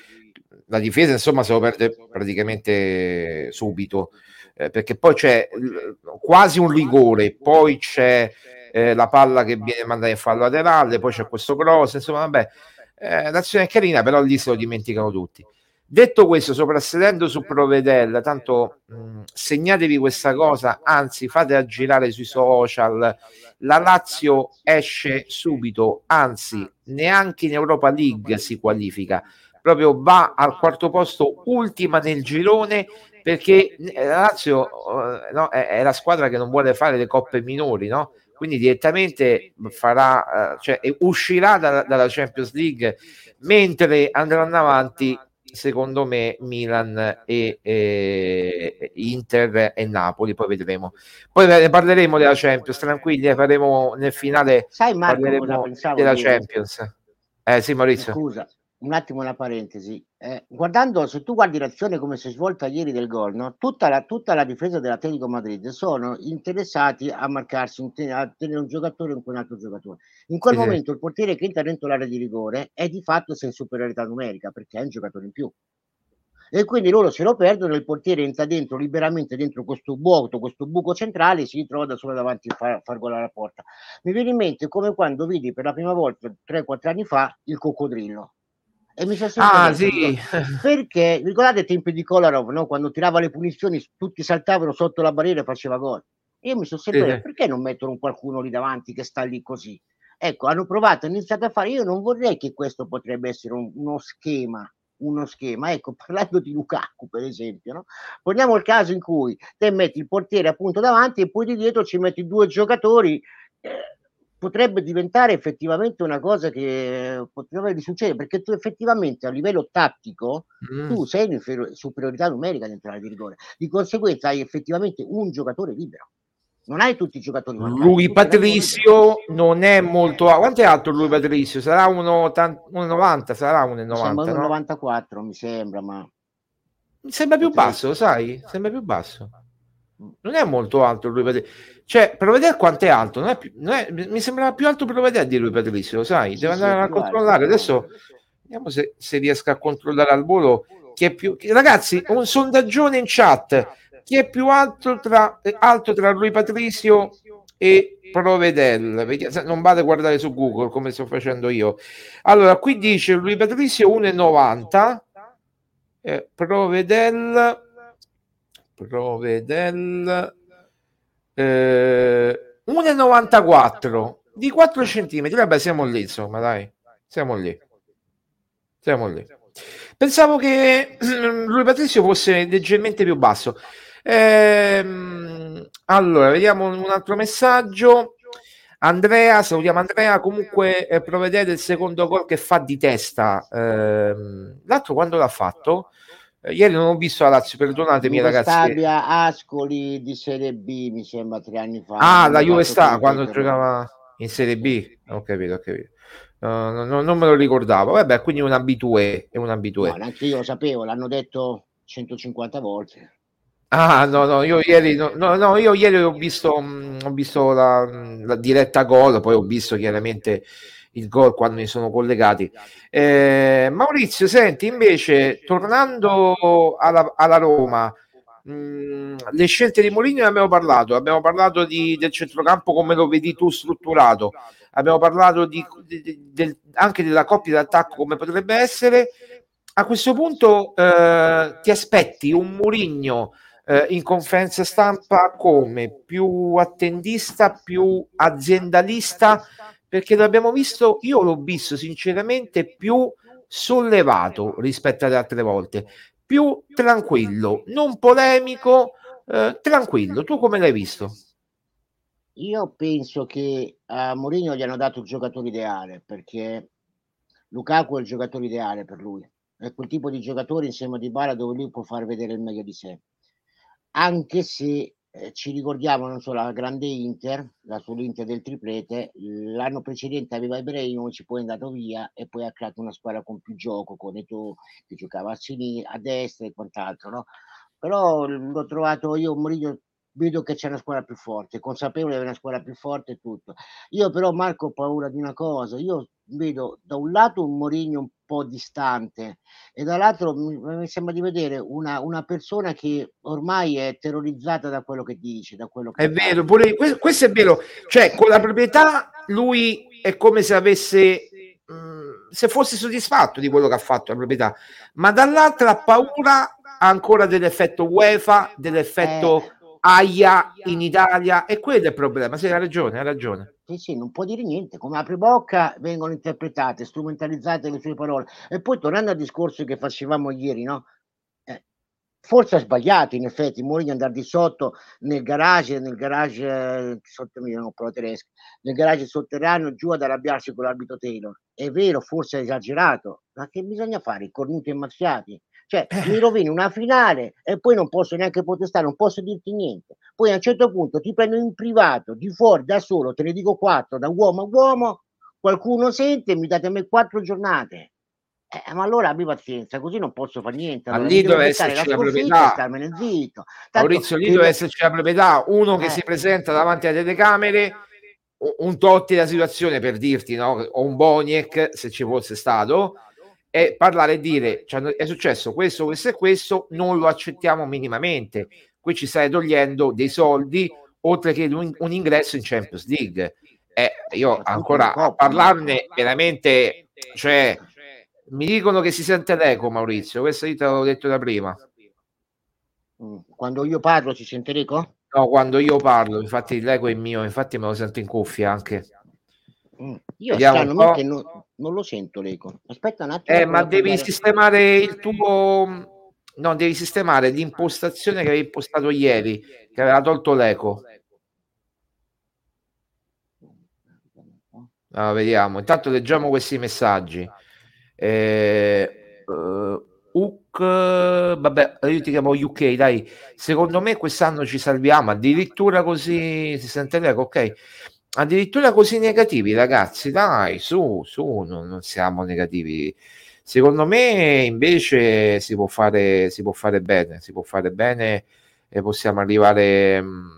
la difesa insomma se lo perde praticamente subito, eh, perché poi c'è quasi un rigore, poi c'è eh, la palla che viene mandata in fallo laterale, poi c'è questo cross, insomma vabbè, eh, l'azione è carina, però lì se lo dimenticano tutti. Detto questo, soprassedendo su Provedella, tanto mh, segnatevi questa cosa, anzi fatela girare sui social, la Lazio esce subito, anzi neanche in Europa League si qualifica, proprio va al quarto posto, ultima nel girone, perché eh, la Lazio uh, no, è, è, la squadra che non vuole fare le coppe minori, no? quindi direttamente farà, uh, cioè, uscirà da, dalla Champions League, mentre andranno avanti secondo me Milan e, e, Inter e Napoli, poi vedremo. Poi ne parleremo della Champions, tranquilli, ne faremo nel finale Sai Marco, della Champions. Eh sì, Maurizio. Scusa, un attimo una parentesi. Eh, guardando, se tu guardi l'azione come si è svolta ieri del gol, no? tutta, la, tutta la difesa dell'Atletico Madrid sono interessati a marcarsi, a tenere un giocatore con un altro giocatore. In quel sì, momento sì. il portiere che entra dentro l'area di rigore è di fatto in superiorità numerica perché è un giocatore in più. E quindi loro se lo perdono, il portiere entra dentro liberamente dentro questo vuoto, questo buco centrale, si trova da solo davanti a far, far gol alla porta. Mi viene in mente come quando vidi per la prima volta 3-4 anni fa il coccodrillo e mi sono sempre ah, detto, sì. <laughs> perché ricordate i tempi di Kolarov no? quando tirava le punizioni tutti saltavano sotto la barriera e faceva gol io mi sono sempre detto perché non mettono qualcuno lì davanti che sta lì così ecco hanno provato hanno iniziato a fare io non vorrei che questo potrebbe essere un, uno schema uno schema. Ecco, <laughs> parlando di Lukaku, per esempio, no? poniamo il caso in cui te metti il portiere appunto davanti e poi di dietro ci metti due giocatori. Eh, potrebbe diventare effettivamente una cosa che potrebbe succedere perché tu effettivamente a livello tattico mm. tu sei in superiorità numerica dentro l'area di rigore. Di conseguenza hai effettivamente un giocatore libero. Non hai tutti i giocatori lui Patrizio non è molto quanto è alto lui Patrizio? sarà 1,90 sarà 1,90 no? 1,94 mi sembra ma mi sembra più basso sai? Sembra più basso non è molto alto lui Patrizio cioè, per vedere quanto è alto, non è più, non è, mi sembrava più alto per vedere di lui Patrizio, lo sai? Deve sì, andare sì, a controllare. Adesso vediamo se, se riesco a controllare al volo chi è più. Ragazzi, un sondaggione in chat. Chi è più alto tra, alto tra lui Patrizio e Provedel. Non vado a guardare su Google come sto facendo io. Allora, qui dice Lui Patrizio 1,90. Eh, Provedel. Provedel. Eh, 1,94 di 4 centimetri. Vabbè, siamo lì, insomma, dai. Siamo lì. Siamo lì. Pensavo che <clears throat> lui Patrizio fosse leggermente più basso. Ehm, allora, vediamo un altro messaggio. Andrea, salutiamo Andrea. Comunque, eh, provvedete il secondo gol che fa di testa. Ehm, l'altro quando l'ha fatto? Eh, ieri non ho visto la Lazio, perdonatemi Juve ragazzi. Stabia Ascoli di Serie B, mi sembra tre anni fa. Ah, la Juve sta quando giocava in Serie B. Ho capito, ho capito. Uh, no, non me lo ricordavo. Vabbè, quindi un abitué. È un abitué. No, neanche io lo sapevo, l'hanno detto 150 volte. Ah, no, no, io ieri, no, no, io ieri ho visto, mh, ho visto la, la, diretta gol, poi ho visto chiaramente il gol quando mi sono collegati. Eh, Maurizio, senti, invece, tornando alla, alla Roma, mh, le scelte di Mourinho ne abbiamo parlato, abbiamo parlato di, del centrocampo come lo vedi tu strutturato, abbiamo parlato di, di, del, anche della coppia d'attacco come potrebbe essere. A questo punto eh, ti aspetti un Mourinho eh, in conferenza stampa come più attendista, più aziendalista, perché l'abbiamo visto, io l'ho visto sinceramente più sollevato rispetto alle altre volte, più tranquillo, non polemico, eh, tranquillo. Tu come l'hai visto? Io penso che a Mourinho gli hanno dato il giocatore ideale perché Lukaku è il giocatore ideale per lui. È quel tipo di giocatore insieme a Dybala dove lui può far vedere il meglio di sé. Anche se eh, ci ricordiamo, non so, la grande Inter, la sull'Inter del triplete, l'anno precedente aveva Ibrahimovic, poi è andato via e poi ha creato una squadra con più gioco, con Eto che giocava a, sinistra, a destra e quant'altro, no? Però l'ho trovato io, Mourinho vedo che c'è una squadra più forte, consapevole di una squadra più forte e tutto. Io però Marco ho paura di una cosa, io vedo da un lato un Mourinho un po' distante e dall'altro mi, mi sembra di vedere una, una, persona che ormai è terrorizzata da quello che dice, da quello che È vero, pure, questo, questo, è vero, cioè con la proprietà lui è come se avesse se fosse soddisfatto di quello che ha fatto la proprietà, ma dall'altra ha paura ancora dell'effetto UEFA, dell'effetto eh AIA in Italia e quello è il problema. Sì, ha ragione, ha ragione. Sì, sì, non può dire niente. Come apri bocca vengono interpretate, strumentalizzate le sue parole. E poi tornando al discorso che facevamo ieri, no? Eh, forse ha sbagliato, in effetti, Mourinho andare di sotto nel garage, nel garage eh, sotto non parlo tedesco, nel garage sotterraneo giù ad arrabbiarsi con l'arbitro Taylor. È vero, forse ha esagerato, ma che bisogna fare? I cornuti e mazziati? Cioè, mi rovini una finale e poi non posso neanche protestare, non posso dirti niente. Poi a un certo punto ti prendo in privato, di fuori, da solo, te ne dico quattro, da uomo a uomo, qualcuno sente e mi date a me quattro giornate. Eh, ma allora abbi pazienza, così non posso fare niente. Allora, lì deve esserci la, la proprietà. Zitto. Tanto, Maurizio, lì deve esserci la proprietà. Uno che eh. si presenta davanti alle telecamere, un Totti la situazione per dirti, no? o un Boniek se ci fosse stato, e parlare e dire cioè, è successo questo, questo e questo, non lo accettiamo minimamente. Qui ci stai togliendo dei soldi oltre che un, un ingresso in Champions League. Eh, io ancora a parlarne veramente, cioè, mi dicono che si sente l'eco, Maurizio. Questo io te l'avevo detto da prima. Mm, quando io parlo si sente l'eco? No, quando io parlo, infatti l'eco è mio, infatti me lo sento in cuffia anche. Mm. Io strano che non, non, lo sento l'eco. Aspetta un attimo. Eh, ma devi pagare... sistemare il tuo... No, devi sistemare l'impostazione che avevi impostato ieri, che aveva tolto l'eco. Allora, vediamo. Intanto leggiamo questi messaggi. Eh, uh, UK, vabbè, io ti chiamo UK, dai. Secondo me quest'anno ci salviamo, addirittura così si sente l'eco, ok. Addirittura così negativi, ragazzi, dai, su, su, non, non siamo negativi. Secondo me invece si può fare, si può fare bene, si può fare bene e possiamo arrivare, mm,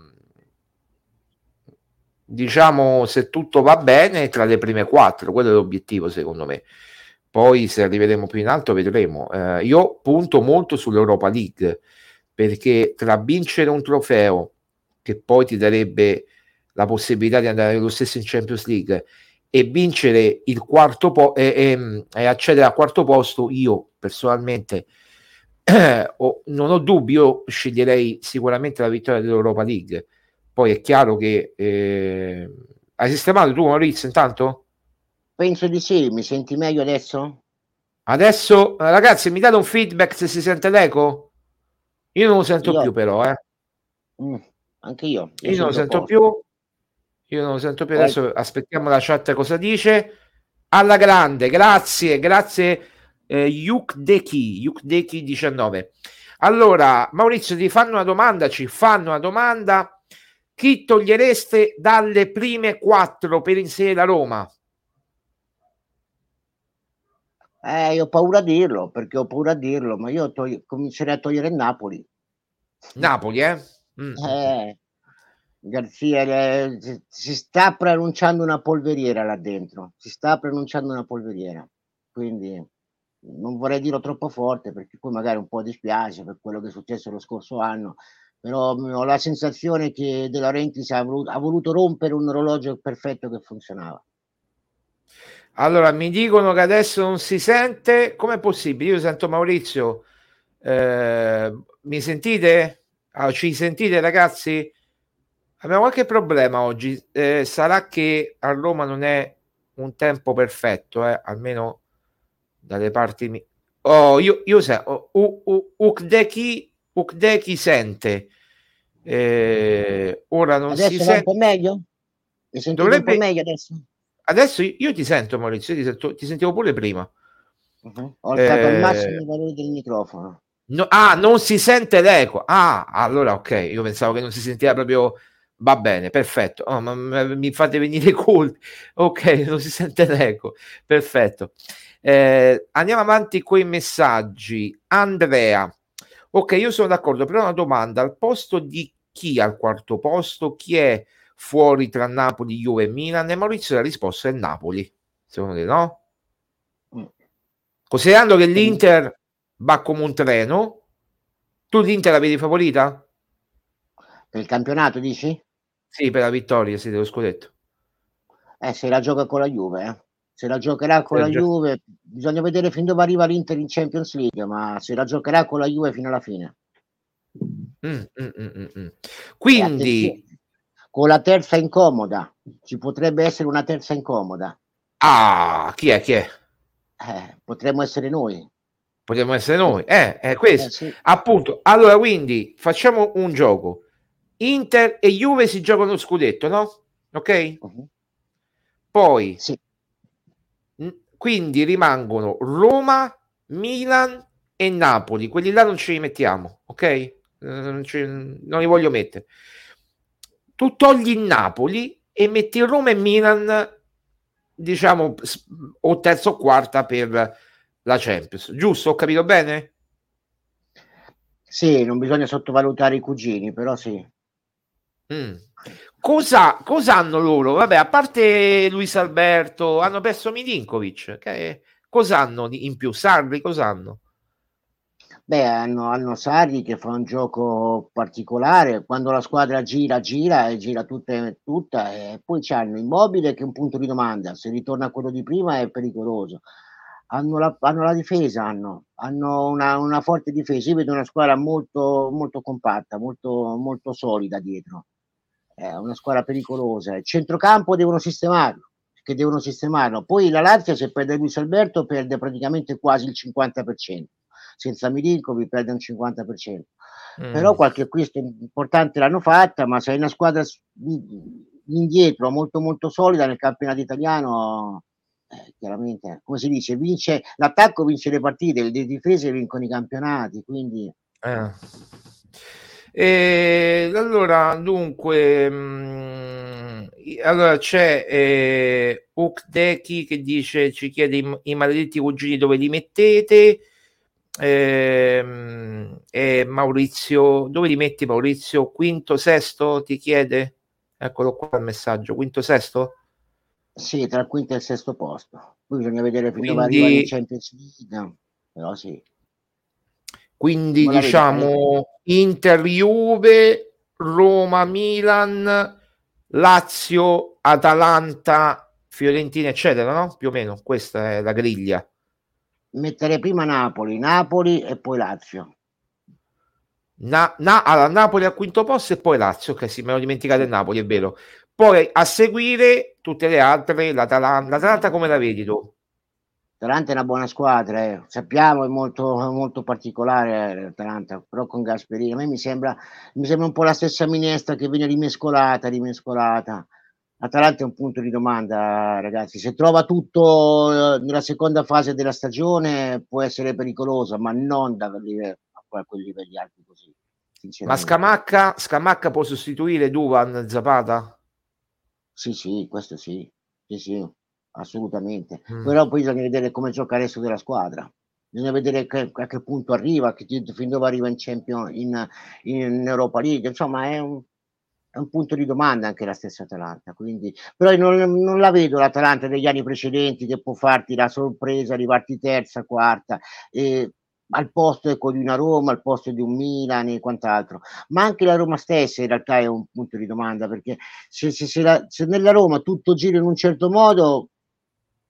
diciamo, se tutto va bene, tra le prime quattro, quello è l'obiettivo secondo me. Poi se arriveremo più in alto vedremo. Eh, io punto molto sull'Europa League perché tra vincere un trofeo che poi ti darebbe la possibilità di andare lo stesso in Champions League e vincere il quarto po- e, e, e accedere al quarto posto, io personalmente eh, <clears throat> ho, non ho dubbi, io sceglierei sicuramente la vittoria dell'Europa League. Poi è chiaro che eh, hai sistemato tu Maurizio intanto? Penso di sì, mi senti meglio adesso? Adesso ragazzi mi date un feedback se si sente l'eco? Io non lo sento io... più però, eh. Mm, anche io. Io, io non lo sento posto. più. Io non lo sento più. Adesso aspettiamo la chat cosa dice. Alla grande, grazie, grazie eh, Yukdeki, Yukdeki 19. Allora, Maurizio, ti fanno una domanda, ci fanno una domanda. Chi togliereste dalle prime quattro per inserire la Roma? Eh, io ho paura a dirlo, perché ho paura a dirlo, ma io togli- comincerei a togliere il Napoli. Napoli, eh? Mm. eh Garzia si sta pronunciando una polveriera là dentro, si sta pronunciando una polveriera, quindi non vorrei dirlo troppo forte perché poi magari un po' dispiace per quello che è successo lo scorso anno, però ho la sensazione che De Laurentiis ha voluto, ha voluto rompere un orologio perfetto che funzionava. Allora, mi dicono che adesso non si sente, com'è possibile? Io sento Maurizio, eh, mi sentite? Ah, ci sentite ragazzi? Abbiamo qualche problema oggi, eh, sarà che a Roma non è un tempo perfetto, eh, almeno dalle parti mie. Oh, io, io sento, oh, Ukdeki, Ukdeki sente, eh, ora non adesso si sente. un po' meglio? Mi sento Dovrebbe... un po' meglio adesso? Adesso io ti sento Maurizio, ti, sento, ti sentivo pure prima. Uh-huh. Ho alzato eh... al massimo il valore del microfono. No, ah, non si sente l'eco. Ah, allora ok, io pensavo che non si sentiva proprio... Va bene, perfetto. Oh, ma, ma, mi fate venire i colpi. <laughs> Ok, non si sente l'eco. Perfetto. Eh, andiamo avanti con i messaggi. Andrea. Ok, io sono d'accordo, però una domanda. Al posto di chi al quarto posto? Chi è fuori tra Napoli, Juve e Milan? E Maurizio la risposta è Napoli. Secondo te no? Mm. Considerando che l'Inter va come un treno, tu l'Inter la vedi favorita? Per il campionato dici? Sì, per la vittoria, sì, dello scudetto. Eh, se la gioca con la Juve, eh. se la giocherà con se la gio- Juve, bisogna vedere fin dove arriva l'Inter in Champions League, ma se la giocherà con la Juve fino alla fine. Mm, mm, mm, mm, mm. Quindi, con la terza incomoda. Ci potrebbe essere una terza incomoda. Ah, chi è? Chi è? Eh, potremmo essere noi. Potremmo essere noi. Eh, è questo. Eh, sì. Appunto. Allora, quindi, facciamo un gioco. Inter e Juve si giocano lo scudetto, no? Ok? Uh-huh. Poi, sì. quindi rimangono Roma, Milan e Napoli. Quelli là non ce li mettiamo, ok? Non, ce, non li voglio mettere tu togli il Napoli e metti Roma e Milan, diciamo, o terza o quarta per la Champions. Giusto? Ho capito bene? Sì, non bisogna sottovalutare i cugini, però sì. Mm. Cosa, cosa, hanno loro? Vabbè, a parte Luis Alberto, hanno perso Milinkovic. Che, cosa hanno in più? Sarri, cosa hanno? Beh, hanno, hanno Sarri che fa un gioco particolare, quando la squadra gira, gira e gira tutta, e tutta e poi c'hanno Immobile che è un punto di domanda, se ritorna a quello di prima è pericoloso. Hanno la, hanno la difesa, hanno, hanno una, una, forte difesa, io vedo una squadra molto, molto compatta, molto, molto solida dietro, è una squadra pericolosa. Il centrocampo devono sistemarlo, che devono sistemarlo. Poi la Lazio se perde Luis Alberto perde praticamente quasi il 50% senza Milinkovic perde un 50%. Mm. Però qualche acquisto importante l'hanno fatta, ma se hai una squadra indietro molto molto solida nel campionato italiano, eh, chiaramente, come si dice, vince l'attacco vince le partite, le difese vincono i campionati, quindi... Eh. E allora, dunque, mh, mm, allora c'è eh, Ukdeki che dice: Ci chiede i, i maledetti cugini dove li mettete e, e Maurizio, dove li metti Maurizio? Quinto, sesto? Ti chiede? Eccolo qua il messaggio, quinto, sesto? Sì, tra il quinto e il sesto posto. Poi bisogna vedere fino Quindi... dove arriva in Champions League, però sì. Quindi diciamo Inter Juve, Roma Milan, Lazio, Atalanta, Fiorentina, eccetera, no? Più o meno, questa è la griglia. Mettere prima Napoli, Napoli e poi Lazio. Na, na, allora, Napoli al quinto posto e poi Lazio, che sì, me l'ho dimenticato il Napoli, è vero. Poi a seguire tutte le altre, l'Atalanta, l'Atalanta come la vedi tu? L'Atalanta è una buona squadra, eh. sappiamo, è molto, molto particolare l'Atalanta, però con Gasperini a me mi sembra, mi sembra un po' la stessa minestra che viene rimescolata, rimescolata. L'Atalanta è un punto di domanda, ragazzi. Se trova tutto eh, nella seconda fase della stagione può essere pericolosa, ma non da a quei livelli alti così. Ma Scamacca, Scamacca può sostituire Duvan Zapata? Sì, sì, questo sì. Sì, sì assolutamente. Mm. Però poi bisogna vedere come gioca il resto della squadra. Bisogna vedere che, a che punto arriva, che, fin dove arriva in, Champion, in, in Europa League. Insomma, è un, è un, punto di domanda anche la stessa Atalanta. Quindi, però non, non, la vedo l'Atalanta degli anni precedenti che può farti la sorpresa, arrivarti terza, quarta. E, al posto ecco, di una Roma, al posto di un Milan e quant'altro, ma anche la Roma stessa in realtà è un punto di domanda perché se, se, se, la, se nella Roma tutto gira in un certo modo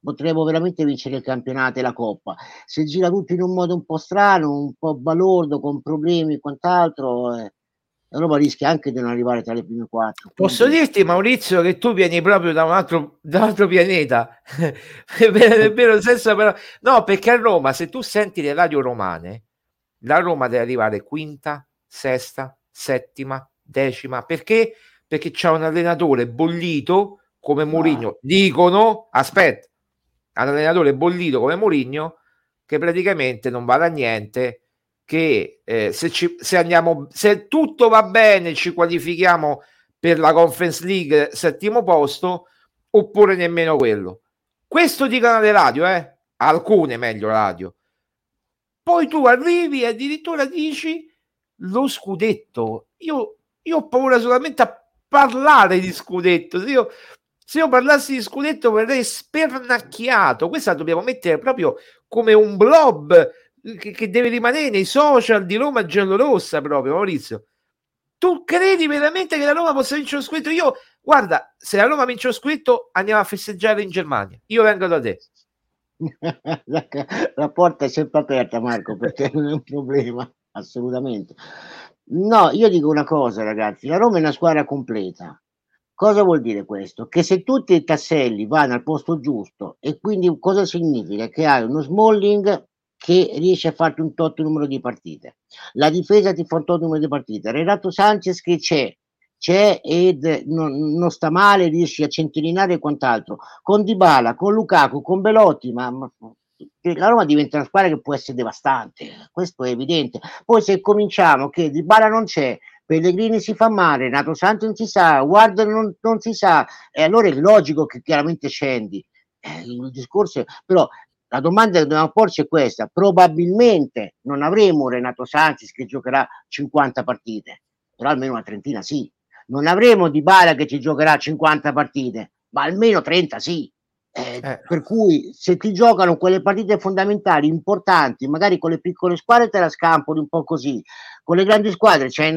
potremmo veramente vincere il campionato e la coppa. Se gira tutto in un modo un po' strano, un po' balordo, con problemi e quant'altro, eh, la Roma rischia anche di non arrivare tra le prime quattro. Posso dirti, Maurizio, che tu vieni proprio da un altro, da un altro pianeta, <laughs> è vero, senso però... no, perché a Roma, se tu senti le radio romane, la Roma deve arrivare quinta, sesta, settima, decima, perché? Perché c'è un allenatore bollito come Mourinho. No. Dicono, aspetta, un allenatore bollito come Mourinho che praticamente non vale a niente che eh, se, ci, se andiamo se tutto va bene ci qualifichiamo per la Conference League settimo posto oppure nemmeno quello. Questo dicono le radio eh alcune meglio radio. Poi tu arrivi e addirittura dici lo scudetto. Io, io ho paura solamente a parlare di scudetto. Io se io parlassi di scudetto verrei spernacchiato. Questa dobbiamo mettere proprio come un blob che, che deve rimanere nei social di Roma giallorossa proprio, Maurizio. Tu credi veramente che la Roma possa vincere lo scudetto? Io, guarda, se la Roma vince lo scudetto andiamo a festeggiare in Germania. Io vengo da te. <laughs> la porta è sempre aperta, Marco, perché non è un problema, assolutamente. No, io dico una cosa, ragazzi, la Roma è una squadra completa Cosa vuol dire questo? Che se tutti i tasselli vanno al posto giusto e quindi cosa significa? Che hai uno Smalling che riesce a farti un tot numero di partite. La difesa ti fa un tot numero di partite. Renato Sanchez che c'è, c'è ed non, non sta male, riesce a centellinare e quant'altro. Con Dybala, con Lukaku, con Belotti, ma, ma la Roma diventa una squadra che può essere devastante, questo è evidente. Poi se cominciamo che Dybala non c'è, Pellegrini si fa male, Nato Santo non si sa, Guarda non, non si sa, e allora è logico che chiaramente scendi. Eh, il discorso però la domanda che dobbiamo porci è questa: probabilmente non avremo Renato Sanchez che giocherà 50 partite, però almeno una trentina sì. Non avremo Di Bala che ci giocherà 50 partite, ma almeno 30 sì. Eh, eh. Per cui se ti giocano quelle partite fondamentali, importanti, magari con le piccole squadre te la scampoli un po' così, con le grandi squadre c'è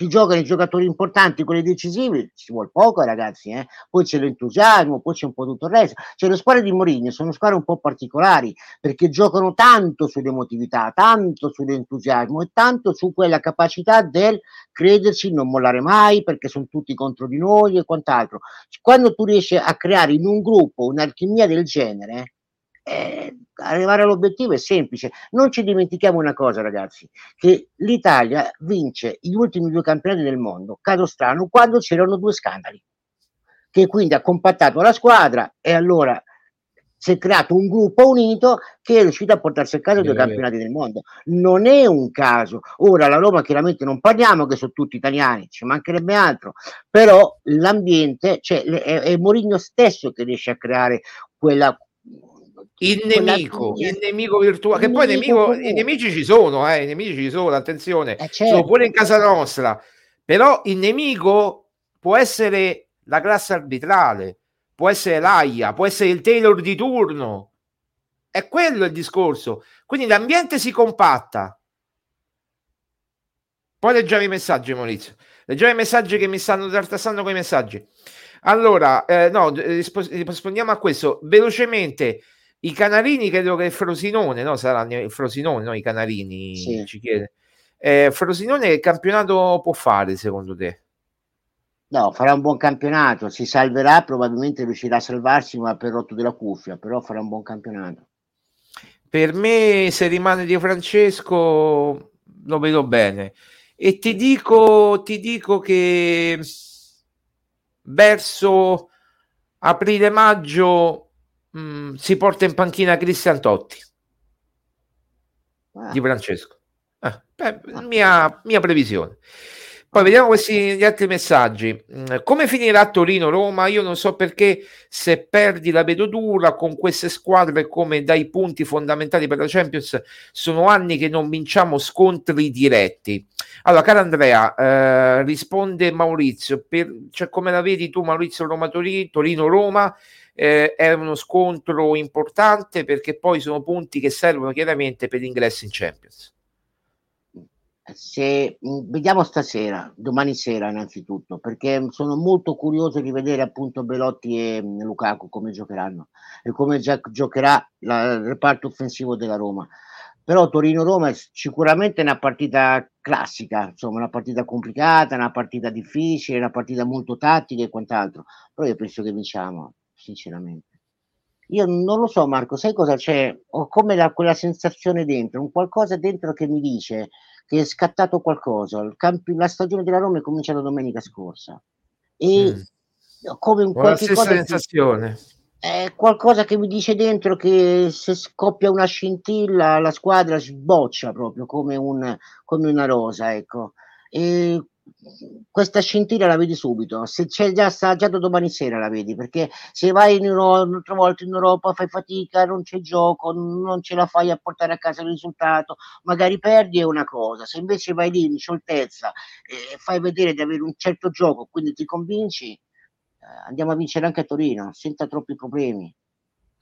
ti giocano i giocatori importanti, quelli decisivi, ci vuole poco ragazzi, eh? poi c'è l'entusiasmo, poi c'è un po' tutto il resto. Cioè le squadre di Mourinho sono squadre un po' particolari perché giocano tanto sull'emotività, tanto sull'entusiasmo e tanto su quella capacità del crederci, non mollare mai perché sono tutti contro di noi e quant'altro. Quando tu riesci a creare in un gruppo un'alchimia del genere, eh, arrivare all'obiettivo è semplice. Non ci dimentichiamo una cosa, ragazzi, che l'Italia vince gli ultimi due campionati del mondo, caso strano, quando c'erano due scandali, che quindi ha compattato la squadra e allora si è creato un gruppo unito che è riuscito a portarsi a casa due campionati del mondo. Non è un caso. Ora la Roma chiaramente non parliamo che sono tutti italiani, ci mancherebbe altro, però l'ambiente, cioè è, è Mourinho stesso che riesce a creare quella, il nemico, il nemico virtuale, che poi nemico, i nemici ci sono, eh, i nemici ci sono, attenzione, eh certo. sono pure in casa nostra, però il nemico può essere la classe arbitrale, può essere l'AIA, può essere il Taylor di turno, è quello il discorso, quindi l'ambiente si compatta. Poi leggiamo i messaggi, Maurizio. Leggiamo i messaggi che mi stanno tartassando con i messaggi. Allora, eh, no, rispondiamo a questo velocemente. I canarini, credo che Frosinone, no? Saranno il Frosinone, no? I canarini sì. ci chiede. Eh, Frosinone che campionato può fare secondo te? No, farà un buon campionato, si salverà, probabilmente riuscirà a salvarsi, ma per rotto della cuffia, però farà un buon campionato. Per me, se rimane di Francesco, lo vedo bene. E ti dico, ti dico che verso aprile-maggio mm, si porta in panchina Cristian Totti ah. di Francesco. Eh, beh, mia, mia previsione. Poi vediamo questi gli altri messaggi. Mm, come finirà Torino-Roma? Io non so perché se perdi la vedo dura con queste squadre come dai punti fondamentali per la Champions. Sono anni che non vinciamo scontri diretti. Allora, caro Andrea, eh, risponde Maurizio, per, cioè, come la vedi tu Maurizio Roma-Torino-Roma? Eh, è uno scontro importante perché poi sono punti che servono chiaramente per l'ingresso in Champions se mhmm, vediamo stasera, domani sera innanzitutto, perché sono molto curioso di vedere appunto Belotti e mhmm, Lukaku come giocheranno e come giocherà la, il reparto offensivo della Roma. Però Torino-Roma è sicuramente una partita classica, insomma, una partita complicata, una partita difficile, una partita molto tattica e quant'altro. Però io penso che vinciamo, sinceramente. Io non lo so, Marco, sai cosa c'è? Ho come la, quella sensazione dentro, un qualcosa dentro che mi dice che è scattato qualcosa. Campi- la stagione della Roma è cominciata domenica scorsa e mm. come un qualche cosa sensazione. è qualcosa che mi dice dentro che se scoppia una scintilla la squadra sboccia proprio come, un, come una rosa, ecco. E questa scintilla la vedi subito, se c'è già assaggiato domani sera la vedi, perché se vai in Europa, un'altra volta in Europa fai fatica, non c'è gioco, non ce la fai a portare a casa il risultato, magari perdi è una cosa, se invece vai lì in scioltezza e fai vedere di avere un certo gioco, quindi ti convinci, eh, andiamo a vincere anche a Torino, senza troppi problemi.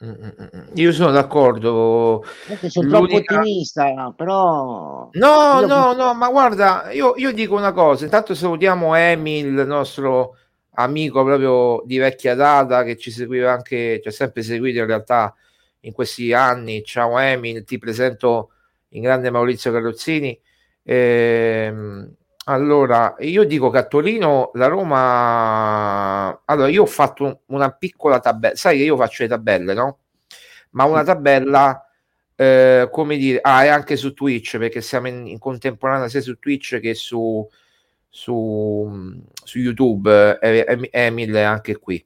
Mm, mm, mm, io sono d'accordo. Sono troppo ottimista, però. No, no, no, ma guarda, io, io, dico una cosa. Intanto salutiamo Emil, il nostro amico proprio di vecchia data che ci seguiva anche, ci ha sempre seguito in realtà in questi anni. Ciao Emil, ti presento in grande Maurizio Carrozzini. Ehm, allora, io dico che a Torino la Roma. Allora, io ho fatto una piccola tabella. Sai che io faccio le tabelle, no? Ma una tabella, eh, come dire, ah, è anche su Twitch perché siamo in, in contemporanea sia su Twitch che su, su, su YouTube. Eh, Emil è anche qui.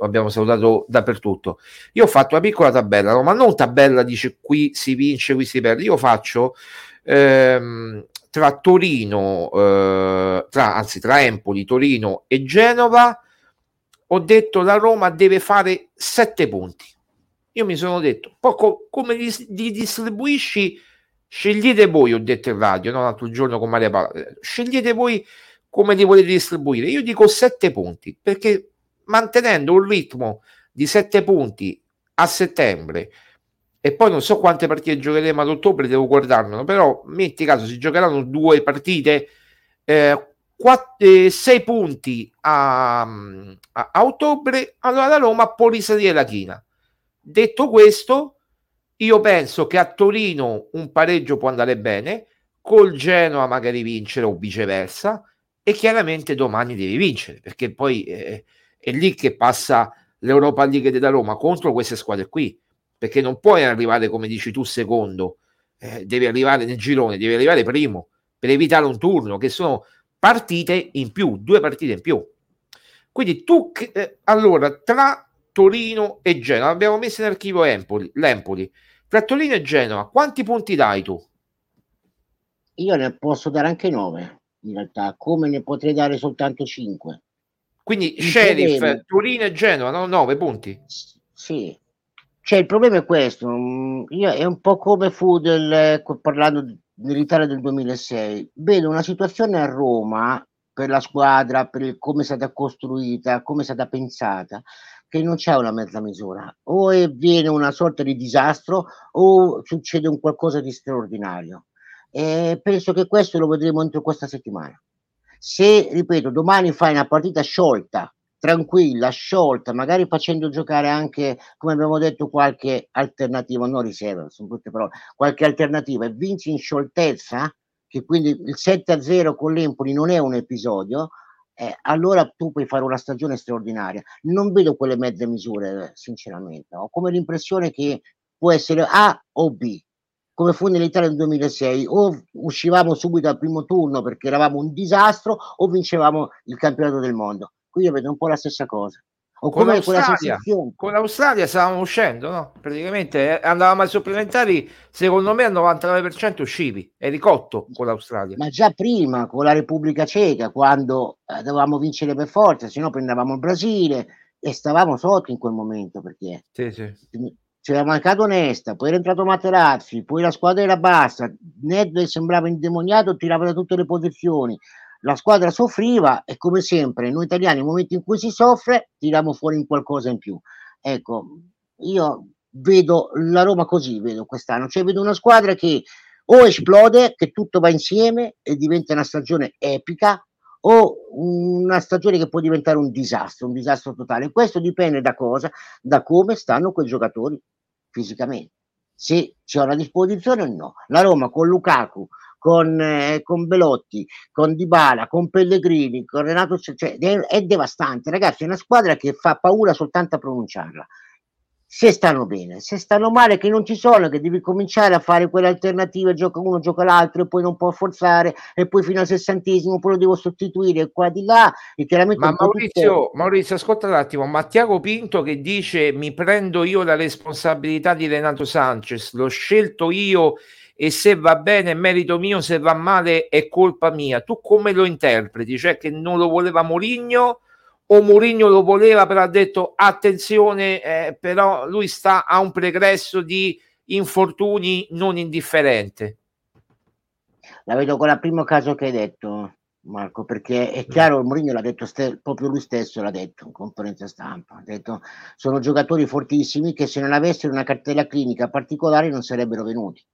Abbiamo salutato dappertutto. Io ho fatto una piccola tabella, no? ma non tabella dice qui si vince, qui si perde. Io faccio. Ehm, tra Torino, eh, tra, anzi tra Empoli, Torino e Genova, ho detto la Roma deve fare sette punti. Io mi sono detto, poco come li, li distribuisci, scegliete voi, ho detto in radio, no, l'altro giorno con Maria Paola, scegliete voi come li volete distribuire. Io dico sette punti, perché mantenendo un ritmo di sette punti a settembre, e poi non so quante partite giocheremo ad ottobre, devo guardarmelo, però metti caso si giocheranno due partite, eh, quatt- eh, sei punti a, a, a, ottobre, allora la Roma può risalire la china. Detto questo, io penso che a Torino un pareggio può andare bene, col Genoa magari vincere o viceversa, e chiaramente domani devi vincere, perché poi eh, è lì che passa l'Europa League della Roma contro queste squadre qui perché non puoi arrivare, come dici tu, secondo, eh, devi arrivare nel girone, devi arrivare primo per evitare un turno, che sono partite in più, due partite in più. Quindi tu, eh, allora, tra Torino e Genova, abbiamo messo in archivio Empoli, l'Empoli, tra Torino e Genova, quanti punti dai tu? Io ne posso dare anche nove, in realtà, come ne potrei dare soltanto cinque. Quindi Il Sheriff, problema... Torino e Genova, no? Nove punti? Sì, cioè, il problema è questo, mm, io, è un po' come fu del, parlando dell'Italia del 2006, vedo una situazione a Roma per la squadra, per come è stata costruita, come è stata pensata, che non c'è una mezza misura, o viene una sorta di disastro o succede un qualcosa di straordinario. E penso che questo lo vedremo entro questa settimana. Se, ripeto, domani fai una partita sciolta, tranquilla, sciolta, magari facendo giocare anche, come abbiamo detto, qualche alternativa, non riserva, sono tutte parole, qualche alternativa e vinci in scioltezza, che quindi il 7-0 con l'Empoli non è un episodio, eh, allora tu puoi fare una stagione straordinaria. Non vedo quelle mezze misure, sinceramente. Ho come l'impressione che può essere A o B, come fu nell'Italia nel 2006, o uscivamo subito al primo turno perché eravamo un disastro o vincevamo il campionato del mondo. Qui io vedo un po' la stessa cosa. O con l'Australia, con l'Australia stavamo uscendo, no? Praticamente eh, andavamo ai supplementari, secondo me al 99% uscivi, eri cotto con l'Australia. Ma già prima con la Repubblica Ceca, quando eh, dovevamo vincere per forza, se no prendevamo il Brasile e stavamo sotto in quel momento perché sì, sì. c'era mancato Onesta, poi era entrato Materazzi, poi la squadra era bassa, Nedved sembrava indemoniato, tirava da tutte le posizioni la squadra soffriva e come sempre noi italiani nel momento in cui si soffre tiriamo fuori in qualcosa in più. Ecco, io vedo la Roma così, vedo quest'anno, cioè vedo una squadra che o esplode, che tutto va insieme e diventa una stagione epica, o una stagione che può diventare un disastro, un disastro totale. Questo dipende da cosa? Da come stanno quei giocatori fisicamente. Se c'è una disposizione o no. La Roma con Lukaku, con, eh, con Belotti, con Dybala, con Pellegrini, con Renato, cioè, è, è, devastante, ragazzi, è una squadra che fa paura soltanto a pronunciarla. Se stanno bene, se stanno male, che non ci sono, che devi cominciare a fare quelle alternative, gioca uno, gioca l'altro, e poi non può forzare, e poi fino al sessantesimo poi lo devo sostituire qua di là. E chiaramente Ma Maurizio, tutto... Maurizio, ascolta un attimo, Mattiago Pinto che dice mi prendo io la responsabilità di Renato Sanchez, l'ho scelto io e se va bene è merito mio, se va male è colpa mia. Tu come lo interpreti? Cioè che non lo voleva Mourinho o Mourinho lo voleva però ha detto attenzione eh, però lui sta a un pregresso di infortuni non indifferente. La vedo con il primo caso che hai detto Marco, perché è chiaro, Mourinho l'ha detto ste- proprio lui stesso, l'ha detto in conferenza stampa, ha detto sono giocatori fortissimi che se non avessero una cartella clinica particolare non sarebbero venuti.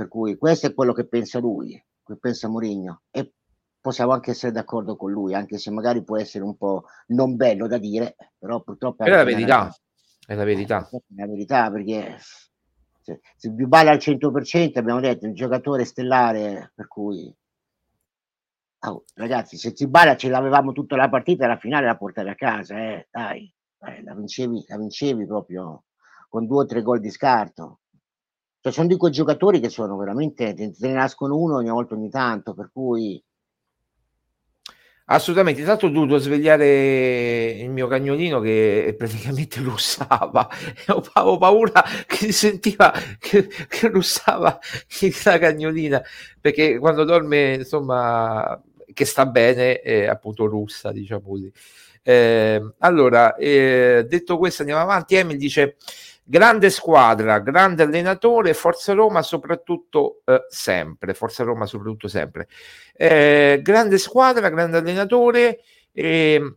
Per cui questo è quello che pensa lui, che pensa Mourinho. E possiamo anche essere d'accordo con lui, anche se magari può essere un po' non bello da dire, però purtroppo è, la verità. È la verità. È la verità perché se, se Dybala al 100% abbiamo detto un giocatore stellare per cui oh, ragazzi se Zibala ce l'avevamo tutta la partita alla finale la portavi a casa eh, dai, dai la, vincevi, la vincevi proprio con due o tre gol di scarto cioè, sono di quei giocatori che sono veramente, te ne nascono uno ogni volta ogni tanto, per cui... Assolutamente, intanto ho dovuto svegliare il mio cagnolino che praticamente <laughs> russava. Avevo paura che sentiva che, che russava <laughs> la cagnolina perché quando dorme insomma che sta bene eh, appunto russa diciamo così. Eh, allora eh, detto questo andiamo avanti. Emil dice Grande squadra, grande allenatore, Forza Roma soprattutto eh, sempre, Forza Roma soprattutto sempre. Eh, grande squadra, grande allenatore, eh,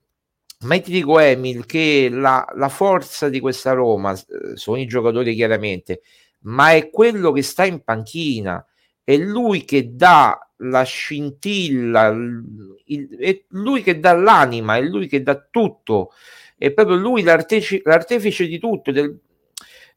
ma ti dico Emil che la, la forza di questa Roma eh, sono i giocatori chiaramente, ma è quello che sta in panchina, è lui che dà la scintilla, il, è lui che dà l'anima, è lui che dà tutto, è proprio lui l'artefice, l'artefice di tutto, del,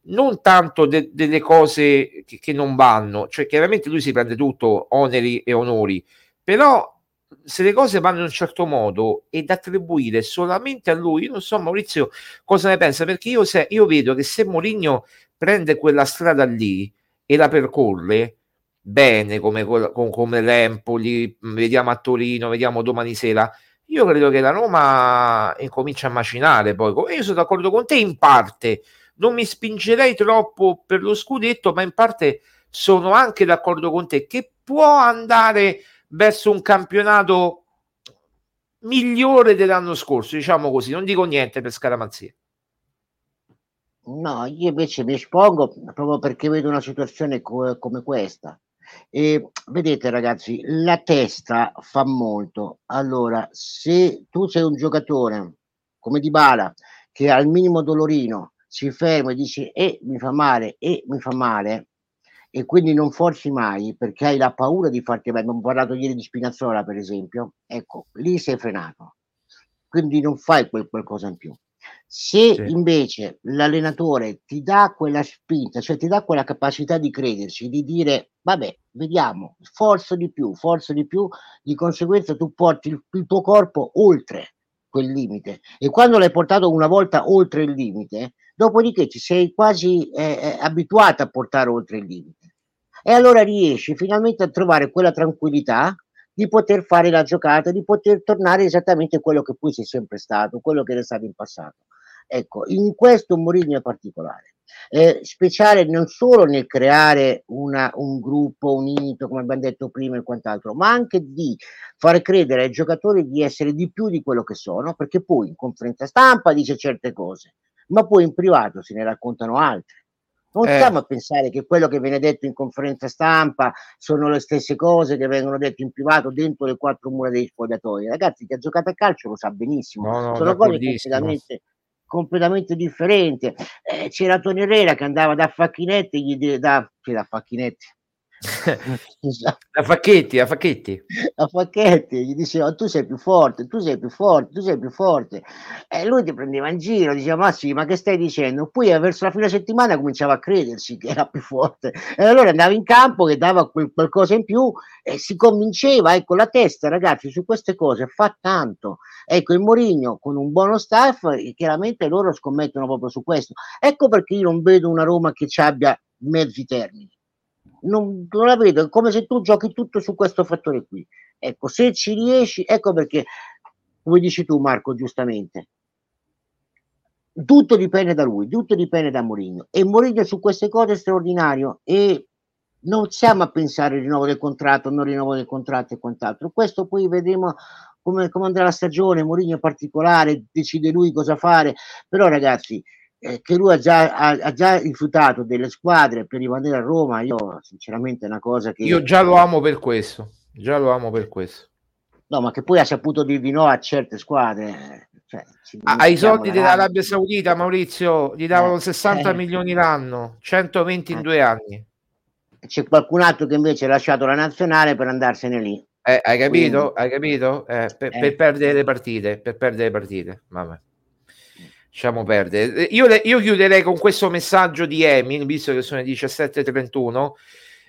non tanto de- delle cose che-, che, non vanno, cioè chiaramente lui si prende tutto, oneri e onori, però se le cose vanno in un certo modo ed attribuire solamente a lui, io non so Maurizio cosa ne pensa, perché io, se, io vedo che se Mourinho prende quella strada lì e la percorre bene come, come, come l'Empoli, vediamo a Torino, vediamo domani sera, io credo che la Roma incomincia a macinare poi. Io sono d'accordo con te in parte, non mi spingerei troppo per lo scudetto, ma in parte sono anche d'accordo con te che può andare verso un campionato migliore dell'anno scorso, diciamo così, non dico niente per Scaramanzia. No, io invece mi espongo proprio perché vedo una situazione co- come questa. E vedete ragazzi, la testa fa molto. Allora, se tu sei un giocatore come Di Bala che al minimo dolorino si ferma e dice e eh, mi fa male e eh, mi fa male e quindi non forzi mai perché hai la paura di farti bene. Abbiamo parlato ieri di Spinazzola, per esempio. Ecco, lì sei frenato. Quindi non fai quel qualcosa in più. Se sì. invece l'allenatore ti dà quella spinta, cioè ti dà quella capacità di crederci, di dire vabbè, vediamo, forza di più, forza di più, di conseguenza tu porti il, il tuo corpo oltre quel limite e quando l'hai portato una volta oltre il limite, dopodiché ci sei quasi eh, eh, abituato a portare oltre il limite e allora riesci finalmente a trovare quella tranquillità di poter fare la giocata, di poter tornare esattamente quello che poi sei sempre stato, quello che era stato in passato. Ecco, in questo Mourinho è particolare. Eh, speciale non solo nel creare una, un gruppo unito, come abbiamo detto prima e quant'altro, ma anche di fare credere ai giocatori di essere di più di quello che sono, perché poi in conferenza stampa dice certe cose, ma poi in privato se ne raccontano altre. Non eh. stiamo a pensare che quello che viene detto in conferenza stampa sono le stesse cose che vengono dette in privato dentro le quattro mura dei spogliatoi. Ragazzi, chi ha giocato a calcio lo sa benissimo. No, no, sono cose completamente completamente differente. Eh, c'era Tony Herrera che andava da Facchinetti, gli da, cioè da Facchinetti, a Facchetti, a Facchetti. A Facchetti gli diceva tu sei più forte, tu sei più forte, tu sei più forte. E lui ti prendeva in giro, diceva ma sì, ma che stai dicendo? Poi eh, verso la fine settimana cominciava a credersi che era più forte. E allora andava in campo che dava quel, qualcosa in più e si convinceva, ecco la testa ragazzi su queste cose fa tanto. Ecco il Morigno con un buono staff, chiaramente loro scommettono proprio su questo. Ecco perché io non vedo una Roma che ci abbia mezzi termini non, non la vedo, è come se tu giochi tutto su questo fattore qui. Ecco, se ci riesci, ecco perché, come dici tu Marco, giustamente, tutto dipende da lui, tutto dipende da Mourinho e Mourinho su queste cose è straordinario e non siamo a pensare al rinnovo del contratto, non rinnovo del contratto e quant'altro. Questo poi vedremo come, come andrà la stagione, Mourinho in particolare, decide lui cosa fare, però ragazzi, eh, che lui ha già, ha, ha già, rifiutato delle squadre per rimanere a Roma, io sinceramente è una cosa che... Io già lo amo per questo, già lo amo per questo. No, ma che poi ha saputo dirvi no a certe squadre. Cioè, ai soldi dell'Arabia Saudita, Maurizio, gli davano eh, 60 eh, milioni l'anno, 120 in eh. due anni. C'è qualcun altro che invece ha lasciato la nazionale per andarsene lì. Eh, hai capito? Quindi, hai capito? Eh, per, per, perdere le partite, per perdere le partite. Vabbè lasciamo perdere. Io, io, chiuderei con questo messaggio di Emil, visto che sono le 17.31.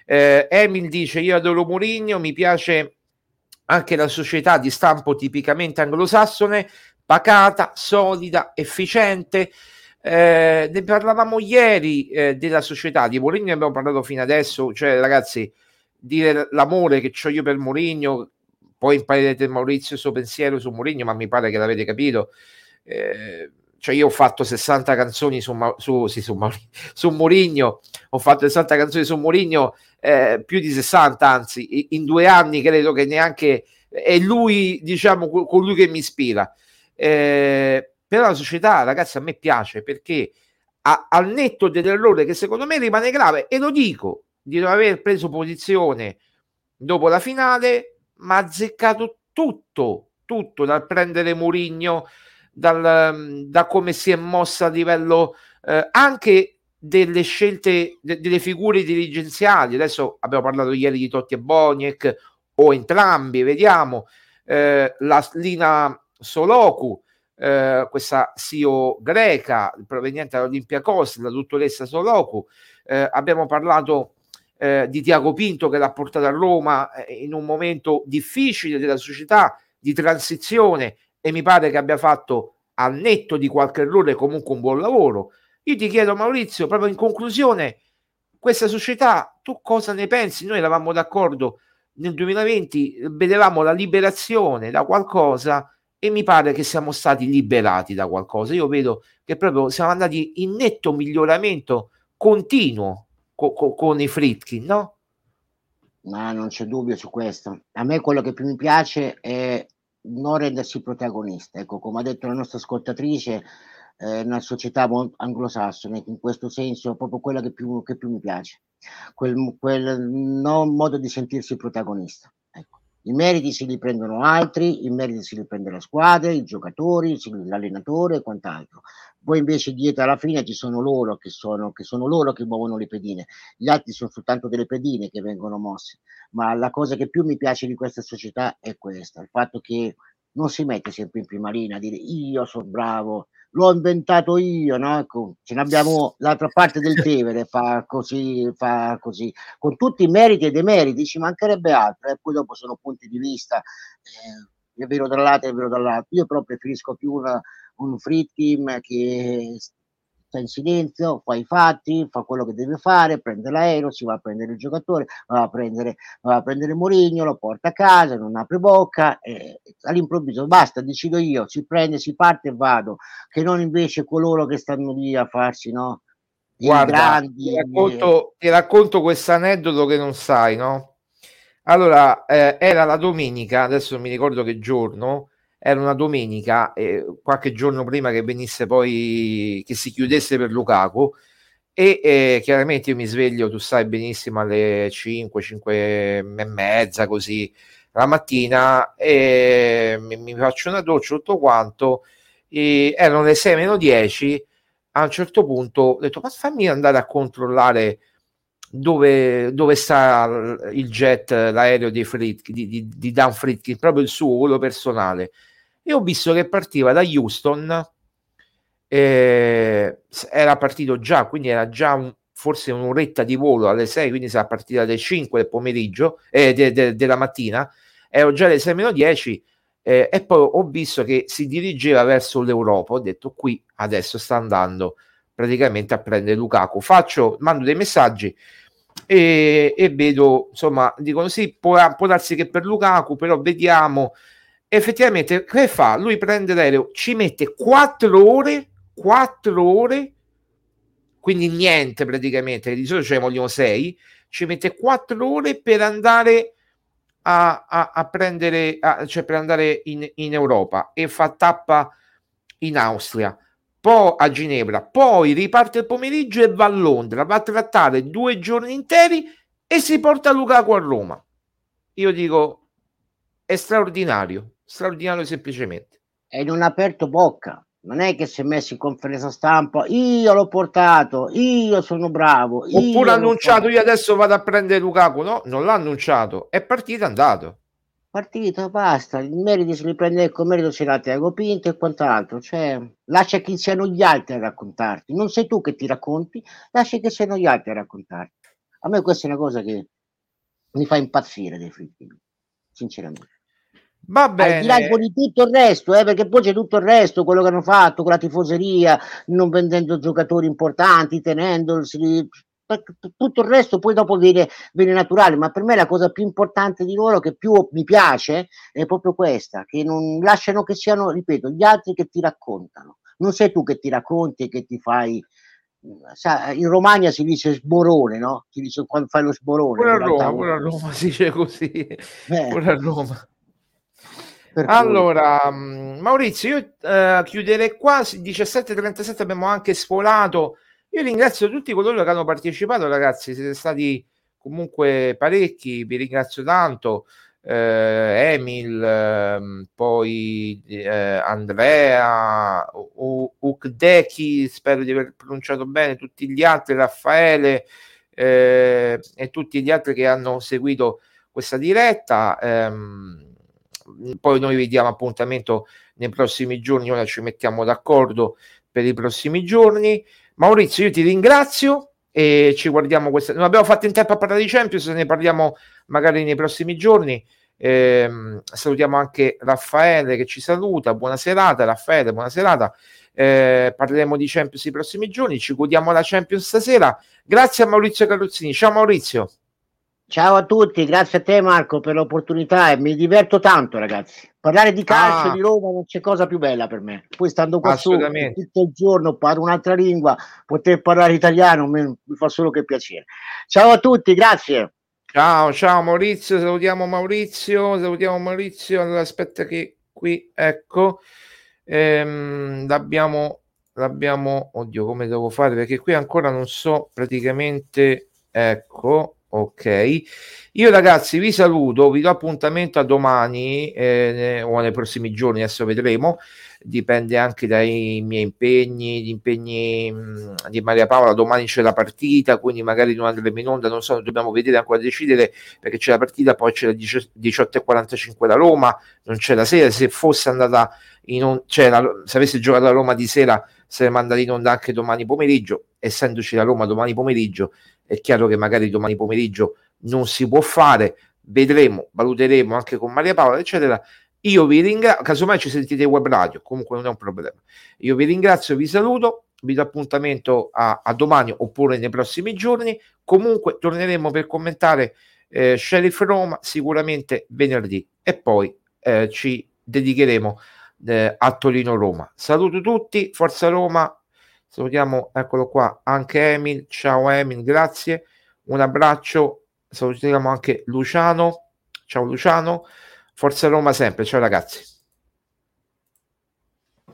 Eh, Emil dice: Io adoro Mourinho, mi piace anche la società di stampo tipicamente anglosassone, pacata, solida, efficiente. Eh, ne parlavamo ieri eh, della società di Mourinho, abbiamo parlato fino adesso. Cioè, ragazzi, dire l'amore che ho io per Mourinho, poi imparerete Maurizio il suo pensiero su Mourinho, ma mi pare che l'avete capito. Eh, cioè io ho fatto 60 canzoni su, su, sì, su, su Mourinho, ho fatto 60 canzoni su Mourinho, eh, più di 60 anzi, in due anni credo che neanche è lui, diciamo, colui che mi ispira. Eh, però la società, ragazzi, a me piace perché a, al netto dell'errore che secondo me rimane grave, e lo dico, di non aver preso posizione dopo la finale, ma ha azzeccato tutto, tutto dal prendere Mourinho dal, da come si è mossa a livello eh, anche delle scelte, de, delle figure dirigenziali. Adesso abbiamo parlato ieri di Totti e Boniek, o entrambi, vediamo. Eh, la Lina Soloku, eh, questa CEO greca proveniente dall'Olympiacos, la dottoressa Soloku. Eh, abbiamo parlato eh, di Tiago Pinto che l'ha portato a Roma eh, in un momento difficile della società di transizione e mi pare che abbia fatto al netto di qualche errore comunque un buon lavoro. Io ti chiedo Maurizio, proprio in conclusione, questa società, tu cosa ne pensi? Noi eravamo d'accordo nel 2020, vedevamo la liberazione da qualcosa e mi pare che siamo stati liberati da qualcosa. Io vedo che proprio siamo andati in netto miglioramento continuo co- co- con i Fritkin, no? Ma non c'è dubbio su questo. A me quello che più mi piace è non rendersi protagonista. Ecco, come ha detto la nostra ascoltatrice, eh, una società anglosassone, in questo senso proprio quella che più, che più mi piace, quel, quel non modo di sentirsi protagonista. I meriti se li prendono altri, i meriti se li prende la squadra, i giocatori, l'allenatore e quant'altro. Poi invece dietro alla fine ci sono loro che sono, che sono loro che muovono le pedine, gli altri sono soltanto delle pedine che vengono mosse. Ma la cosa che più mi piace di questa società è questa, il fatto che non si mette sempre in prima linea a dire io sono bravo, l'ho inventato io, no? Ecco, ce ne abbiamo l'altra parte del Tevere, fa così, fa così, con tutti i meriti e demeriti, ci mancherebbe altro, e eh? poi dopo sono punti di vista, eh, è vero dall'altro, è vero dall'altro, io però preferisco più una, un free team che sta in silenzio, fa i fatti, fa quello che deve fare, prende l'aereo, si va a prendere il giocatore, va a prendere, va a prendere Mourinho, lo porta a casa, non apre bocca, e all'improvviso basta, decido io, si prende, si parte e vado, che non invece coloro che stanno lì a farsi, no? Guarda, grandi, ti, racconto, ti racconto questo aneddoto che non sai, no? Allora, eh, era la domenica, adesso non mi ricordo che giorno, era una domenica, eh, qualche giorno prima che venisse poi, che si chiudesse per Lukaku, e eh, chiaramente io mi sveglio, tu sai benissimo, alle 5, 5 e mezza così la mattina e mi, mi faccio una doccia tutto quanto e erano le 6 meno 10 a un certo punto ho detto ma fammi andare a controllare dove, dove sta il jet l'aereo di, Fritkin, di, di, di Dan Fritkin proprio il suo quello personale e ho visto che partiva da Houston, eh, era partito già, quindi era già un, forse un'oretta di volo alle 6, quindi sarà partita alle 5 del pomeriggio, eh, de, de, della mattina, ero già alle 6 meno 10 eh, e poi ho visto che si dirigeva verso l'Europa, ho detto qui adesso sta andando praticamente a prendere Lukaku, faccio, mando dei messaggi e, e vedo, insomma, dicono sì, può, può darsi che per Lukaku, però vediamo, effettivamente che fa? Lui prende l'aereo, ci mette 4 ore, 4 ore, quindi niente praticamente, di solito ce ne vogliono 6, ci mette 4 ore per andare a, a, a prendere, a, cioè per andare in, in Europa e fa tappa in Austria poi a Ginevra, poi riparte il pomeriggio e va a Londra, va a trattare due giorni interi e si porta Lukaku a Roma. Io dico, è straordinario straordinario semplicemente. E non ha aperto bocca, non è che si è messo in conferenza stampa, io l'ho portato, io sono bravo. Oppure ha annunciato, io adesso vado a prendere Lukaku, no, non l'ha annunciato, è partito, è andato. Partito, basta, il merito se li prende il merito ce l'ha Tiago Pinto e quant'altro, cioè lascia che siano gli altri a raccontarti, non sei tu che ti racconti, lascia che siano gli altri a raccontarti. A me questa è una cosa che mi fa impazzire dei fritti, sinceramente. Va bene. Al di là di tutto il resto, eh, perché poi c'è tutto il resto, quello che hanno fatto con la tifoseria, non vendendo giocatori importanti, tenendoli, tutto il resto poi dopo viene, viene, naturale, ma per me la cosa più importante di loro, che più mi piace, è proprio questa, che non lasciano che siano, ripeto, gli altri che ti raccontano. Non sei tu che ti racconti e che ti fai... Sa, in Romagna si dice sborone, no? Si dice quando fai lo sborone. Pure a Roma, pure a Roma si dice così. Eh. Pure a Roma. Allora, mm, Maurizio, io uh, chiuderei qua. 17.37 abbiamo anche sfolato. Io ringrazio tutti coloro che hanno partecipato, ragazzi. Siete stati comunque parecchi. Vi ringrazio tanto. Eh, Emil, eh, poi eh, Andrea, U- Ukdeki, spero di aver pronunciato bene, tutti gli altri, Raffaele eh, e tutti gli altri che hanno seguito questa diretta. Ehm, poi noi vediamo appuntamento nei prossimi giorni, ora ci mettiamo d'accordo per i prossimi giorni. Maurizio, io ti ringrazio e ci guardiamo questa. Non abbiamo fatto in tempo a parlare di Champions, ne parliamo magari nei prossimi giorni. Eh, salutiamo anche Raffaele che ci saluta. Buona serata, Raffaele, buona serata. Eh, parleremo di Champions i prossimi giorni. Ci godiamo la Champions stasera. Grazie a Maurizio Carrozzini. Ciao Maurizio. Ciao a tutti, grazie a te Marco per l'opportunità e mi diverto tanto ragazzi. Parlare di calcio ah. di Roma non c'è cosa più bella per me. Poi stando qua su tutto il giorno, parlo un'altra lingua, poter parlare italiano mi, fa solo che piacere. Ciao a tutti, grazie. Ciao, ciao Maurizio, salutiamo Maurizio, salutiamo Maurizio. Allora aspetta che qui, ecco, ehm, l'abbiamo, l'abbiamo, oddio come devo fare perché qui ancora non so praticamente, ecco, Ok, io ragazzi vi saluto, vi do appuntamento a domani eh, o nei prossimi giorni, adesso vedremo, dipende anche dai miei impegni, gli impegni mh, di Maria Paola, domani c'è la partita, quindi magari non andremo in onda, non so, dobbiamo vedere ancora decidere perché c'è la partita, poi c'è la 18.45 da Roma, non c'è la sera, se fosse andata in on- cioè la, se avesse giocato a Roma di sera saremmo andati in onda anche domani pomeriggio, essendoci la Roma domani pomeriggio è chiaro che magari domani pomeriggio non si può fare, vedremo, valuteremo anche con Maria Paola, eccetera. Io vi ringrazio, casomai ci sentite web radio, comunque non è un problema. Io vi ringrazio, vi saluto, vi do appuntamento a, a domani oppure nei prossimi giorni. Comunque torneremo per commentare eh, Sheriff Roma sicuramente venerdì e poi eh, ci dedicheremo eh, a Torino Roma. Saluto tutti, Forza Roma, Salutiamo, eccolo qua, anche Emil. Ciao Emil, grazie. Un abbraccio. Salutiamo anche Luciano. Ciao Luciano. Forza Roma sempre. Ciao ragazzi.